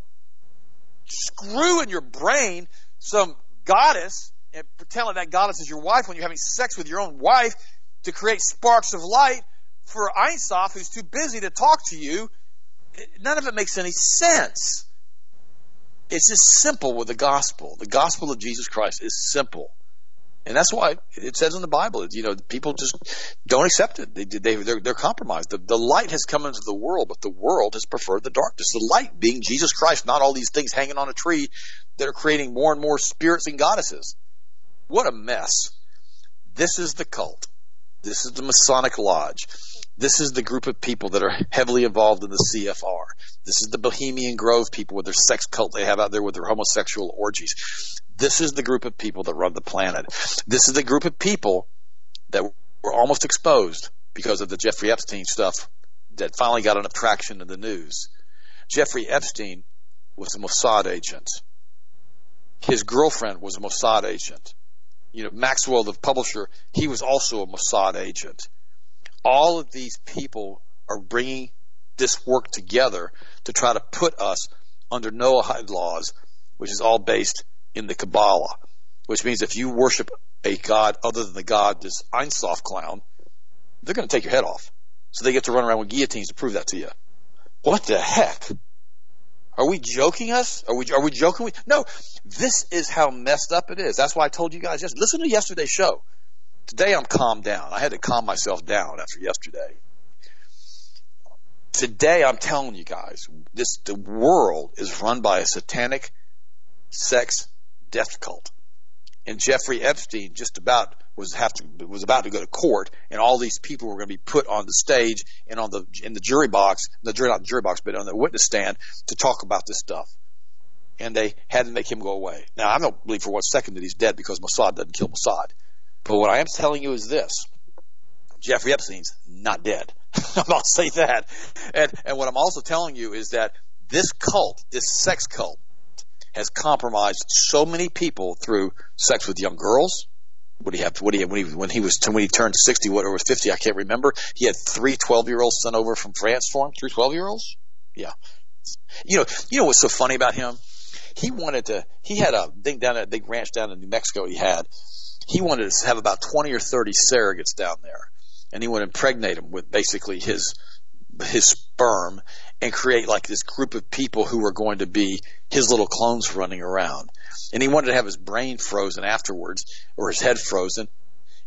screw in your brain some goddess and pretend that goddess is your wife when you're having sex with your own wife to create sparks of light for Ein Sof who's too busy to talk to you? None of it makes any sense. It's just simple with the gospel. The gospel of Jesus Christ is simple. And that's why it says in the Bible, you know, people just don't accept it. They, they, they're, they're compromised. The, the light has come into the world, but the world has preferred the darkness. The light being Jesus Christ, not all these things hanging on a tree that are creating more and more spirits and goddesses. What a mess. This is the cult. This is the Masonic Lodge. This is the group of people that are heavily involved in the CFR. This is the Bohemian Grove people with their sex cult they have out there with their homosexual orgies. This is the group of people that run the planet. This is the group of people that were almost exposed because of the Jeffrey Epstein stuff that finally got enough traction in the news. Jeffrey Epstein was a Mossad agent. His girlfriend was a Mossad agent. You know, Maxwell, the publisher, he was also a Mossad agent all of these people are bringing this work together to try to put us under Noahide laws, which is all based in the Kabbalah, which means if you worship a god other than the god, this Ein Sof clown, they're going to take your head off. So they get to run around with guillotines to prove that to you. What the heck? Are we joking us? Are we, are we joking? No, this is how messed up it is. That's why I told you guys, just listen to yesterday's show. Today I'm calmed down. I had to calm myself down after yesterday. Today I'm telling you guys, this the world is run by a satanic sex death cult. And Jeffrey Epstein just about was have to was about to go to court, and all these people were going to be put on the stage and on the in the jury box, the jury not the jury box, but on the witness stand to talk about this stuff. And they had to make him go away. Now I don't believe for one second that he's dead because Mossad doesn't kill Mossad. But what I am telling you is this. Jeffrey Epstein's not dead. [laughs] I'll say that. And, and what I'm also telling you is that this cult, this sex cult, has compromised so many people through sex with young girls. What he have? What he when he when he was when he turned sixty? What or fifty? I can't remember. He had three 12 year olds sent over from France for him. Three 12 year olds. Yeah. You know. You know what's so funny about him? He wanted to. He had a thing down at a big ranch down in New Mexico. He had, he wanted to have about 20 or 30 surrogates down there. And he would impregnate them with basically his, his sperm and create like this group of people who were going to be his little clones running around. And he wanted to have his brain frozen afterwards or his head frozen.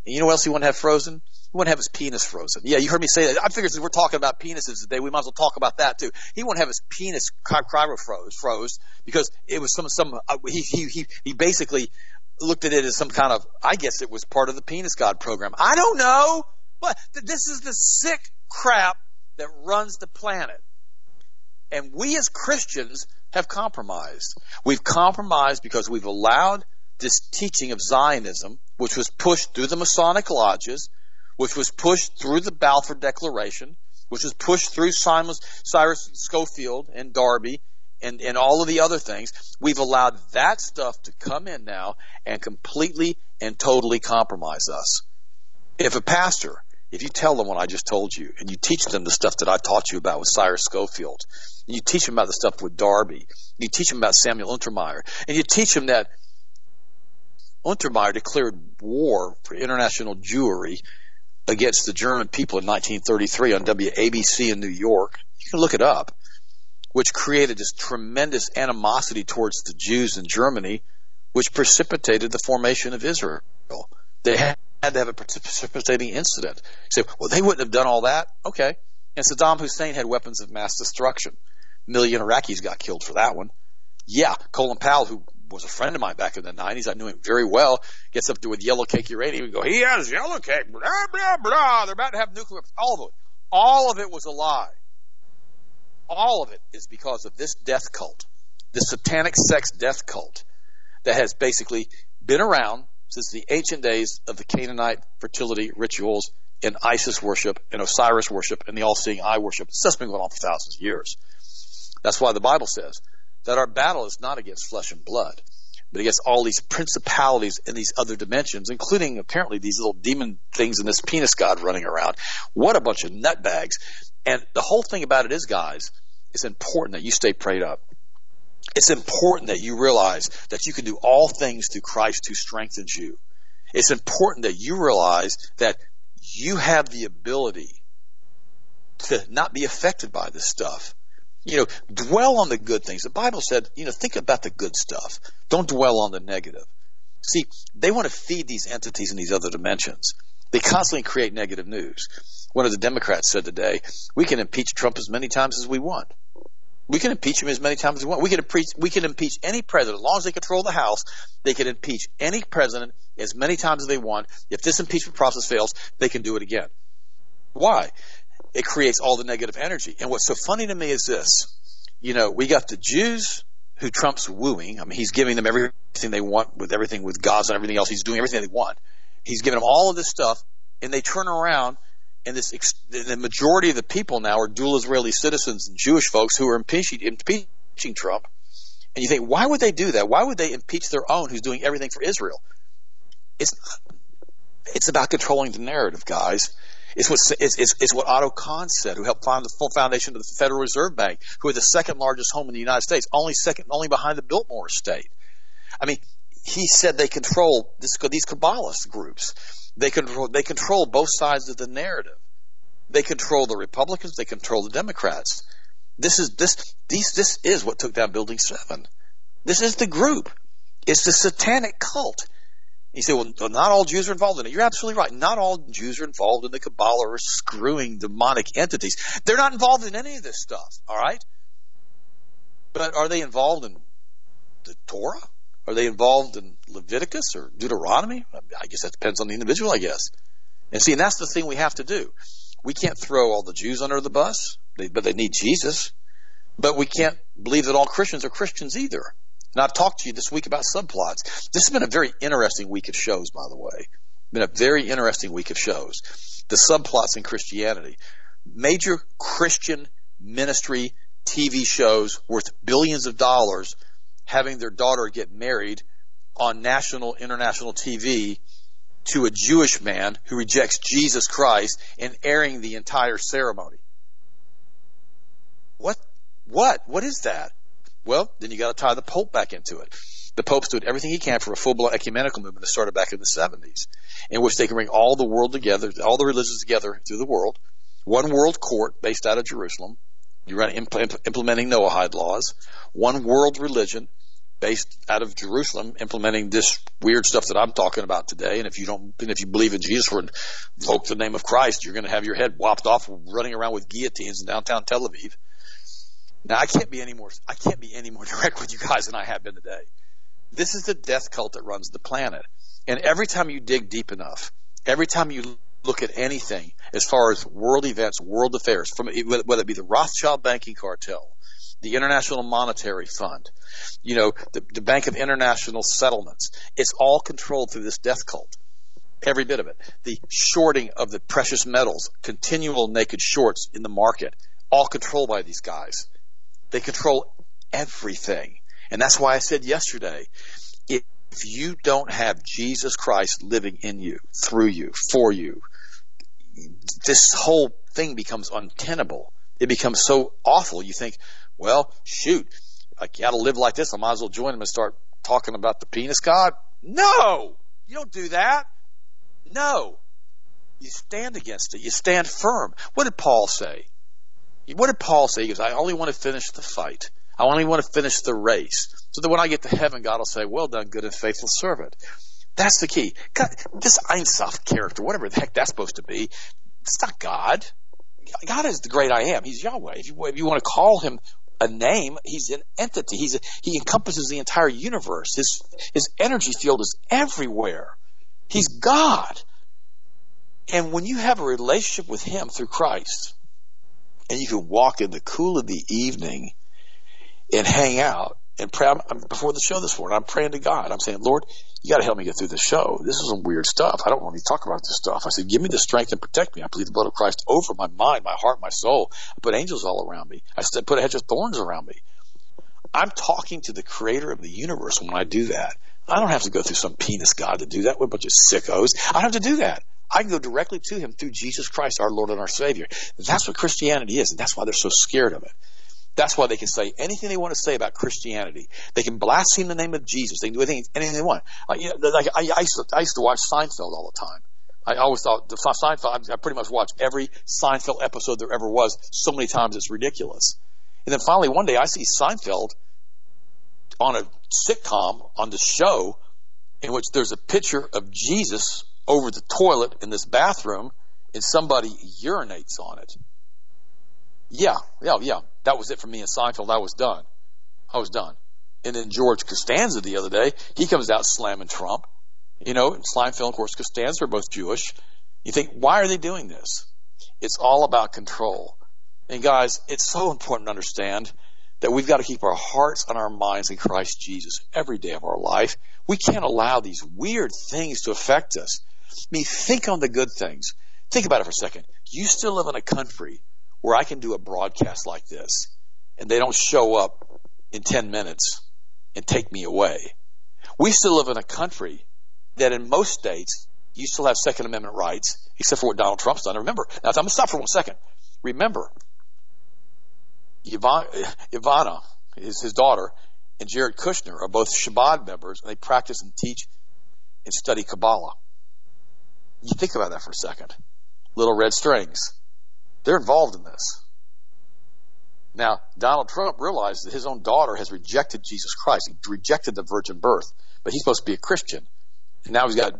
And you know what else he wanted to have frozen? He wanted to have his penis frozen. Yeah, you heard me say that. I figured since we're talking about penises today, we might as well talk about that too. He wanted to have his penis cryo froze, froze because it was some some. Uh, he he he he basically looked at it as some kind of, I guess it was part of the Penis God program. I don't know, but this is the sick crap that runs the planet. And we as Christians have compromised. We've compromised because we've allowed this teaching of Zionism, which was pushed through the Masonic lodges, which was pushed through the Balfour Declaration, which was pushed through Simon, Cyrus Scofield and Darby and, and all of the other things, we've allowed that stuff to come in now and completely and totally compromise us. If a pastor, if you tell them what I just told you, and you teach them the stuff that I taught you about with Cyrus Scofield, and you teach them about the stuff with Darby, you teach them about Samuel Untermyer, and you teach them that Untermyer declared war for international Jewry against the German people in 1933 on WABC in New York. You can look it up which created this tremendous animosity towards the Jews in Germany, which precipitated the formation of Israel. They had to have a precipitating incident. You say, well, they wouldn't have done all that. Okay. And Saddam Hussein had weapons of mass destruction. Million Iraqis got killed for that one. Yeah, Colin Powell, who was a friend of mine back in the 90s. I knew him very well. Gets up there with yellow cake uranium and go, he has yellow cake, blah, blah, blah. They're about to have nuclear. All of it. All of it was a lie. All of it is because of this death cult, this satanic sex death cult that has basically been around since the ancient days of the Canaanite fertility rituals and Isis worship and Osiris worship and the all-seeing eye worship. It's just been going on for thousands of years. That's why the Bible says that our battle is not against flesh and blood, but against all these principalities in these other dimensions, including apparently these little demon things and this penis god running around. What a bunch of nutbags. And the whole thing about it is, guys, it's important that you stay prayed up. It's important that you realize that you can do all things through Christ who strengthens you. It's important that you realize that you have the ability to not be affected by this stuff. You know, dwell on the good things. The Bible said, you know, think about the good stuff. Don't dwell on the negative. See, they want to feed these entities in these other dimensions. They constantly create negative news. One of the Democrats said today, we can impeach Trump as many times as we want. We can impeach him as many times as we want. We can impeach, we can impeach any president as long as they control the House. They can impeach any president as many times as they want. If this impeachment process fails, they can do it again. Why? It creates all the negative energy. And what's so funny to me is this. You know, we got the Jews who Trump's wooing. I mean, he's giving them everything they want with everything with Gaza and everything else. He's doing everything they want. He's giving them all of this stuff, and they turn around and this the majority of the people now are dual Israeli citizens and Jewish folks who are impeaching, impeaching Trump. And you think, why would they do that? Why would they impeach their own who's doing everything for Israel? It's it's about controlling the narrative, guys. It's what it's, it's, it's what Otto Kahn said, who helped found the full foundation of the Federal Reserve Bank, who are the second largest home in the United States, only second, only behind the Biltmore estate. I mean, he said they control this, these Kabbalist groups. They control, they control both sides of the narrative. They control the Republicans. They control the Democrats. This is this these this is what took down Building Seven. This is the group. It's the satanic cult. You say, well, not all Jews are involved in it. You're absolutely right. Not all Jews are involved in the Kabbalah or screwing demonic entities. They're not involved in any of this stuff. All right. But are they involved in the Torah? Are they involved in Leviticus or Deuteronomy? I guess that depends on the individual, I guess. And see, and that's the thing we have to do. We can't throw all the Jews under the bus, but they need Jesus. But we can't believe that all Christians are Christians either. And I've talked to you this week about subplots. This has been a very interesting week of shows, by the way. Been a very interesting week of shows. The subplots in Christianity. Major Christian ministry TV shows worth billions of dollars having their daughter get married on national, international TV to a Jewish man who rejects Jesus Christ and airing the entire ceremony. What? What? What is that? Well, then you got to tie the Pope back into it. The Pope's doing everything he can for a full-blown ecumenical movement that started back in the 70s, in which they can bring all the world together, all the religions together through the world, one world court based out of Jerusalem, you're implementing Noahide laws, one world religion based out of Jerusalem implementing this weird stuff that I'm talking about today. And if you don't, and if you believe in Jesus or invoke the name of Christ, you're going to have your head whopped off running around with guillotines in downtown Tel Aviv. Now I can't be any more, I can't be any more [laughs] direct with you guys than I have been today. This is the death cult that runs the planet. And every time you dig deep enough, every time you look at anything as far as world events, world affairs, from whether it be the Rothschild banking cartel, the International Monetary Fund, you know, the, the Bank of International Settlements. It's all controlled through this death cult. Every bit of it. The shorting of the precious metals, continual naked shorts in the market, all controlled by these guys. They control everything. And that's why I said yesterday, if you don't have Jesus Christ living in you, through you, for you, this whole thing becomes untenable. It becomes so awful. You think, well, shoot, I got to live like this. I might as well join them and start talking about the penis god. No, you don't do that. No, you stand against it. You stand firm. What did Paul say? What did Paul say? He goes, I only want to finish the fight. I only want to finish the race. So that when I get to heaven, God will say, well done, good and faithful servant. That's the key. God, this Ein Sof character, whatever the heck that's supposed to be, it's not God. God is the great I am. He's Yahweh. If you, if you want to call him a name. He's an entity. He's a, he encompasses the entire universe. His his energy field is everywhere. He's God. And when you have a relationship with Him through Christ, and you can walk in the cool of the evening and hang out and pray I'm, before the show this morning, I'm praying to God. I'm saying, Lord, you got to help me get through the show. This is some weird stuff. I don't want to talk about this stuff. I said, give me the strength and protect me. I plead the blood of Christ over my mind, my heart, my soul. I put angels all around me. I said, put a hedge of thorns around me. I'm talking to the creator of the universe when I do that. I don't have to go through some penis God to do that with a bunch of sickos. I don't have to do that. I can go directly to him through Jesus Christ, our Lord and our Savior. That's what Christianity is, and that's why they're so scared of it. That's why they can say anything they want to say about Christianity. They can blaspheme the name of Jesus. They can do anything, anything they want. Like, you know, like I, I, used to, I used to watch Seinfeld all the time. I always thought the Seinfeld. I pretty much watched every Seinfeld episode there ever was so many times it's ridiculous. And then finally one day I see Seinfeld on a sitcom on the show in which there's a picture of Jesus over the toilet in this bathroom and somebody urinates on it. Yeah, yeah, yeah. That was it for me in Seinfeld. I was done. I was done. And then George Costanza the other day, he comes out slamming Trump. You know, Seinfeld, of course, Costanza are both Jewish. You think, why are they doing this? It's all about control. And guys, it's so important to understand that we've got to keep our hearts and our minds in Christ Jesus every day of our life. We can't allow these weird things to affect us. I mean, think on the good things. Think about it for a second. You still live in a country where I can do a broadcast like this and they don't show up in 10 minutes and take me away. We still live in a country that in most states, you still have Second Amendment rights, except for what Donald Trump's done. Remember, now I'm going to stop for one second. Remember, Ivana, his, his daughter, and Jared Kushner are both Chabad members, and they practice and teach and study Kabbalah. You think about that for a second. Little red strings. They're involved in this. Now, Donald Trump realized that his own daughter has rejected Jesus Christ. He rejected the virgin birth, but he's supposed to be a Christian. And now he's got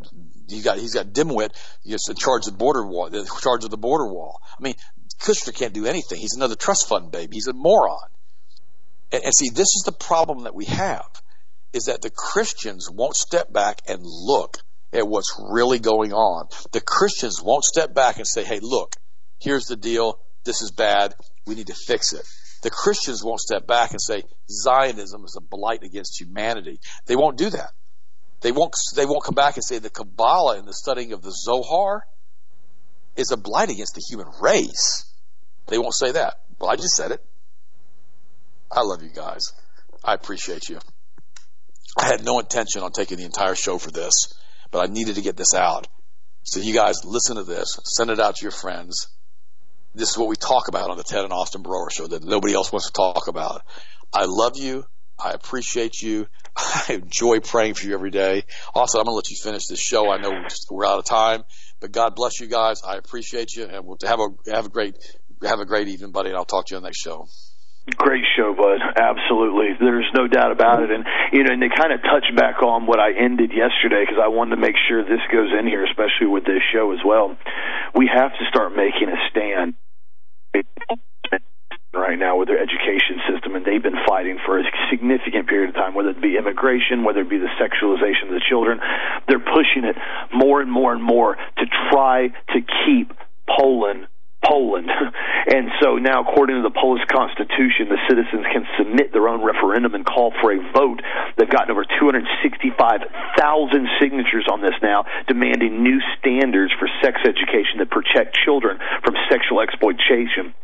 he's got he's got dimwit he's in charge of the border wall, in charge of the border wall. I mean, Kushner can't do anything. He's another trust fund baby. He's a moron. And, and see, this is the problem that we have: is that the Christians won't step back and look at what's really going on. The Christians won't step back and say, "Hey, look." here's the deal, this is bad, we need to fix it. The Christians won't step back and say Zionism is a blight against humanity. They won't do that. They won't, they won't come back and say the Kabbalah and the studying of the Zohar is a blight against the human race. They won't say that. Well, I just said it. I love you guys. I appreciate you. I had no intention on taking the entire show for this, but I needed to get this out. So you guys listen to this, send it out to your friends this is what we talk about on the Ted and Austin Broer show that nobody else wants to talk about. I love you. I appreciate you. [laughs] I enjoy praying for you every day. Also, I'm going to let you finish this show. I know we're out of time, but God bless you guys. I appreciate you and we'll have a, have a great, have a great evening, buddy. And I'll talk to you on the next show. Great show, bud. Absolutely. There's no doubt about it. And, you know, and they kind of touch back on what I ended yesterday because I wanted to make sure this goes in here, especially with this show as well. We have to start making a stand right now with their education system, and they've been fighting for a significant period of time, whether it be immigration, whether it be the sexualization of the children. They're pushing it more and more and more to try to keep Poland Poland. [laughs] And so now, according to the Polish constitution, the citizens can submit their own referendum and call for a vote. They've gotten over 265,000 signatures on this now, demanding new standards for sex education that protect children from sexual exploitation.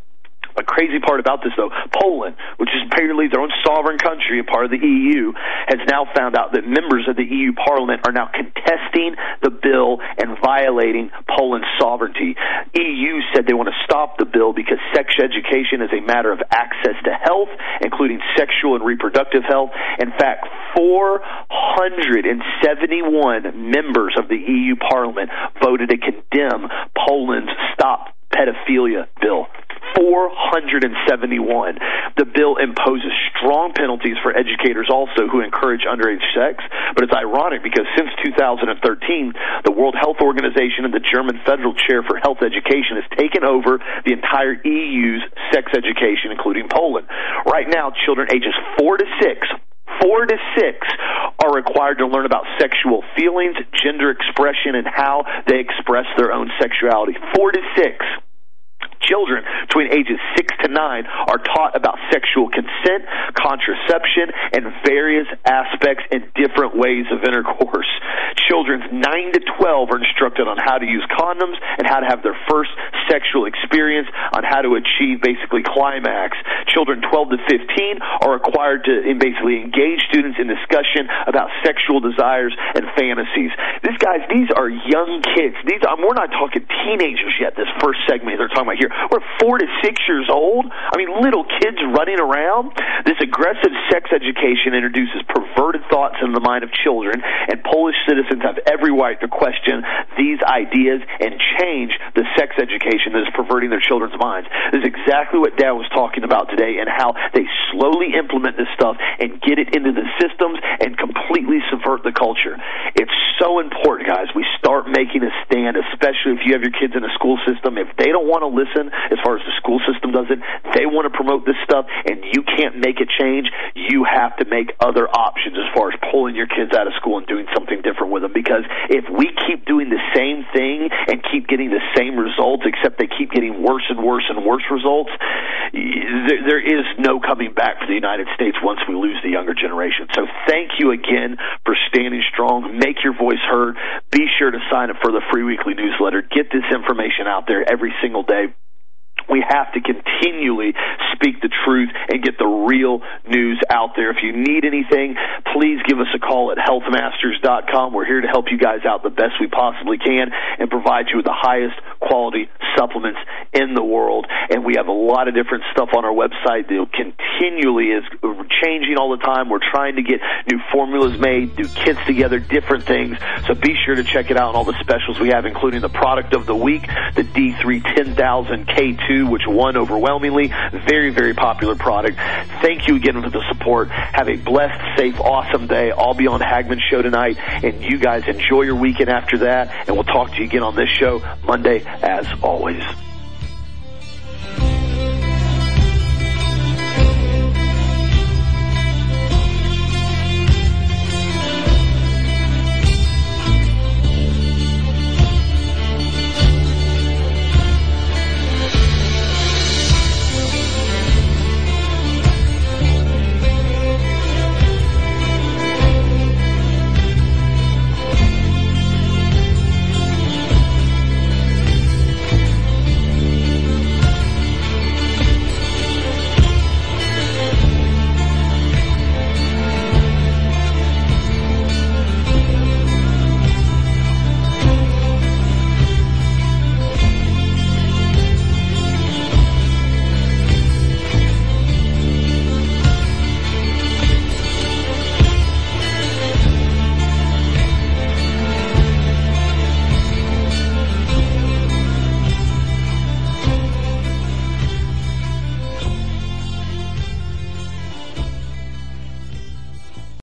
A crazy part about this, though, Poland, which is apparently their own sovereign country, a part of the EU, has now found out that members of the EU Parliament are now contesting the bill and violating Poland's sovereignty. EU said they want to stop the bill because sex education is a matter of access to health, including sexual and reproductive health. In fact, 471 members of the EU Parliament voted to condemn Poland's Stop Pedophilia bill. 471. The bill imposes strong penalties for educators also who encourage underage sex, but it's ironic because since 2013, the World Health Organization and the German Federal Chair for Health Education has taken over the entire EU's sex education, including Poland. Right now, children ages 4 to 6 four to six are required to learn about sexual feelings, gender expression, and how they express their own sexuality. Four to six. Children between ages 6 to 9 are taught about sexual consent, contraception, and various aspects and different ways of intercourse. Children 9 to 12 are instructed on how to use condoms and how to have their first sexual experience, on how to achieve basically climax. Children 12 to 15 are required to basically engage students in discussion about sexual desires and fantasies. These guys, these are young kids. These, um, we're not talking teenagers yet. This first segment they're talking about here we're four to six years old. I mean, little kids running around. This aggressive sex education introduces perverted thoughts into the mind of children, and Polish citizens have every right to question these ideas and change the sex education that is perverting their children's minds. This is exactly what Dad was talking about today, and how they slowly implement this stuff and get it into the systems and completely subvert the culture. It's so important, guys. We start making a stand, especially if you have your kids in a school system. If they don't want to listen, as far as the school system does it. They want to promote this stuff, and you can't make a change. You have to make other options as far as pulling your kids out of school and doing something different with them. Because if we keep doing the same thing and keep getting the same results, except they keep getting worse and worse and worse results, there, there is no coming back for the United States once we lose the younger generation. So thank you again for standing strong. Make your voice heard. Be sure to sign up for the free weekly newsletter. Get this information out there every single day we have to continually speak the truth and get the real news out there. If you need anything, please give us a call at healthmasters.com. We're here to help you guys out the best we possibly can and provide you with the highest quality supplements in the world. And we have a lot of different stuff on our website that continually is changing all the time. We're trying to get new formulas made, new kits together, different things. So be sure to check it out and all the specials we have, including the product of the week, the D3 10000 K2 which won overwhelmingly. Very, very popular product. Thank you again for the support. Have a blessed, safe, awesome day. I'll be on Hagmann's show tonight, and you guys enjoy your weekend after that, and we'll talk to you again on this show Monday as always.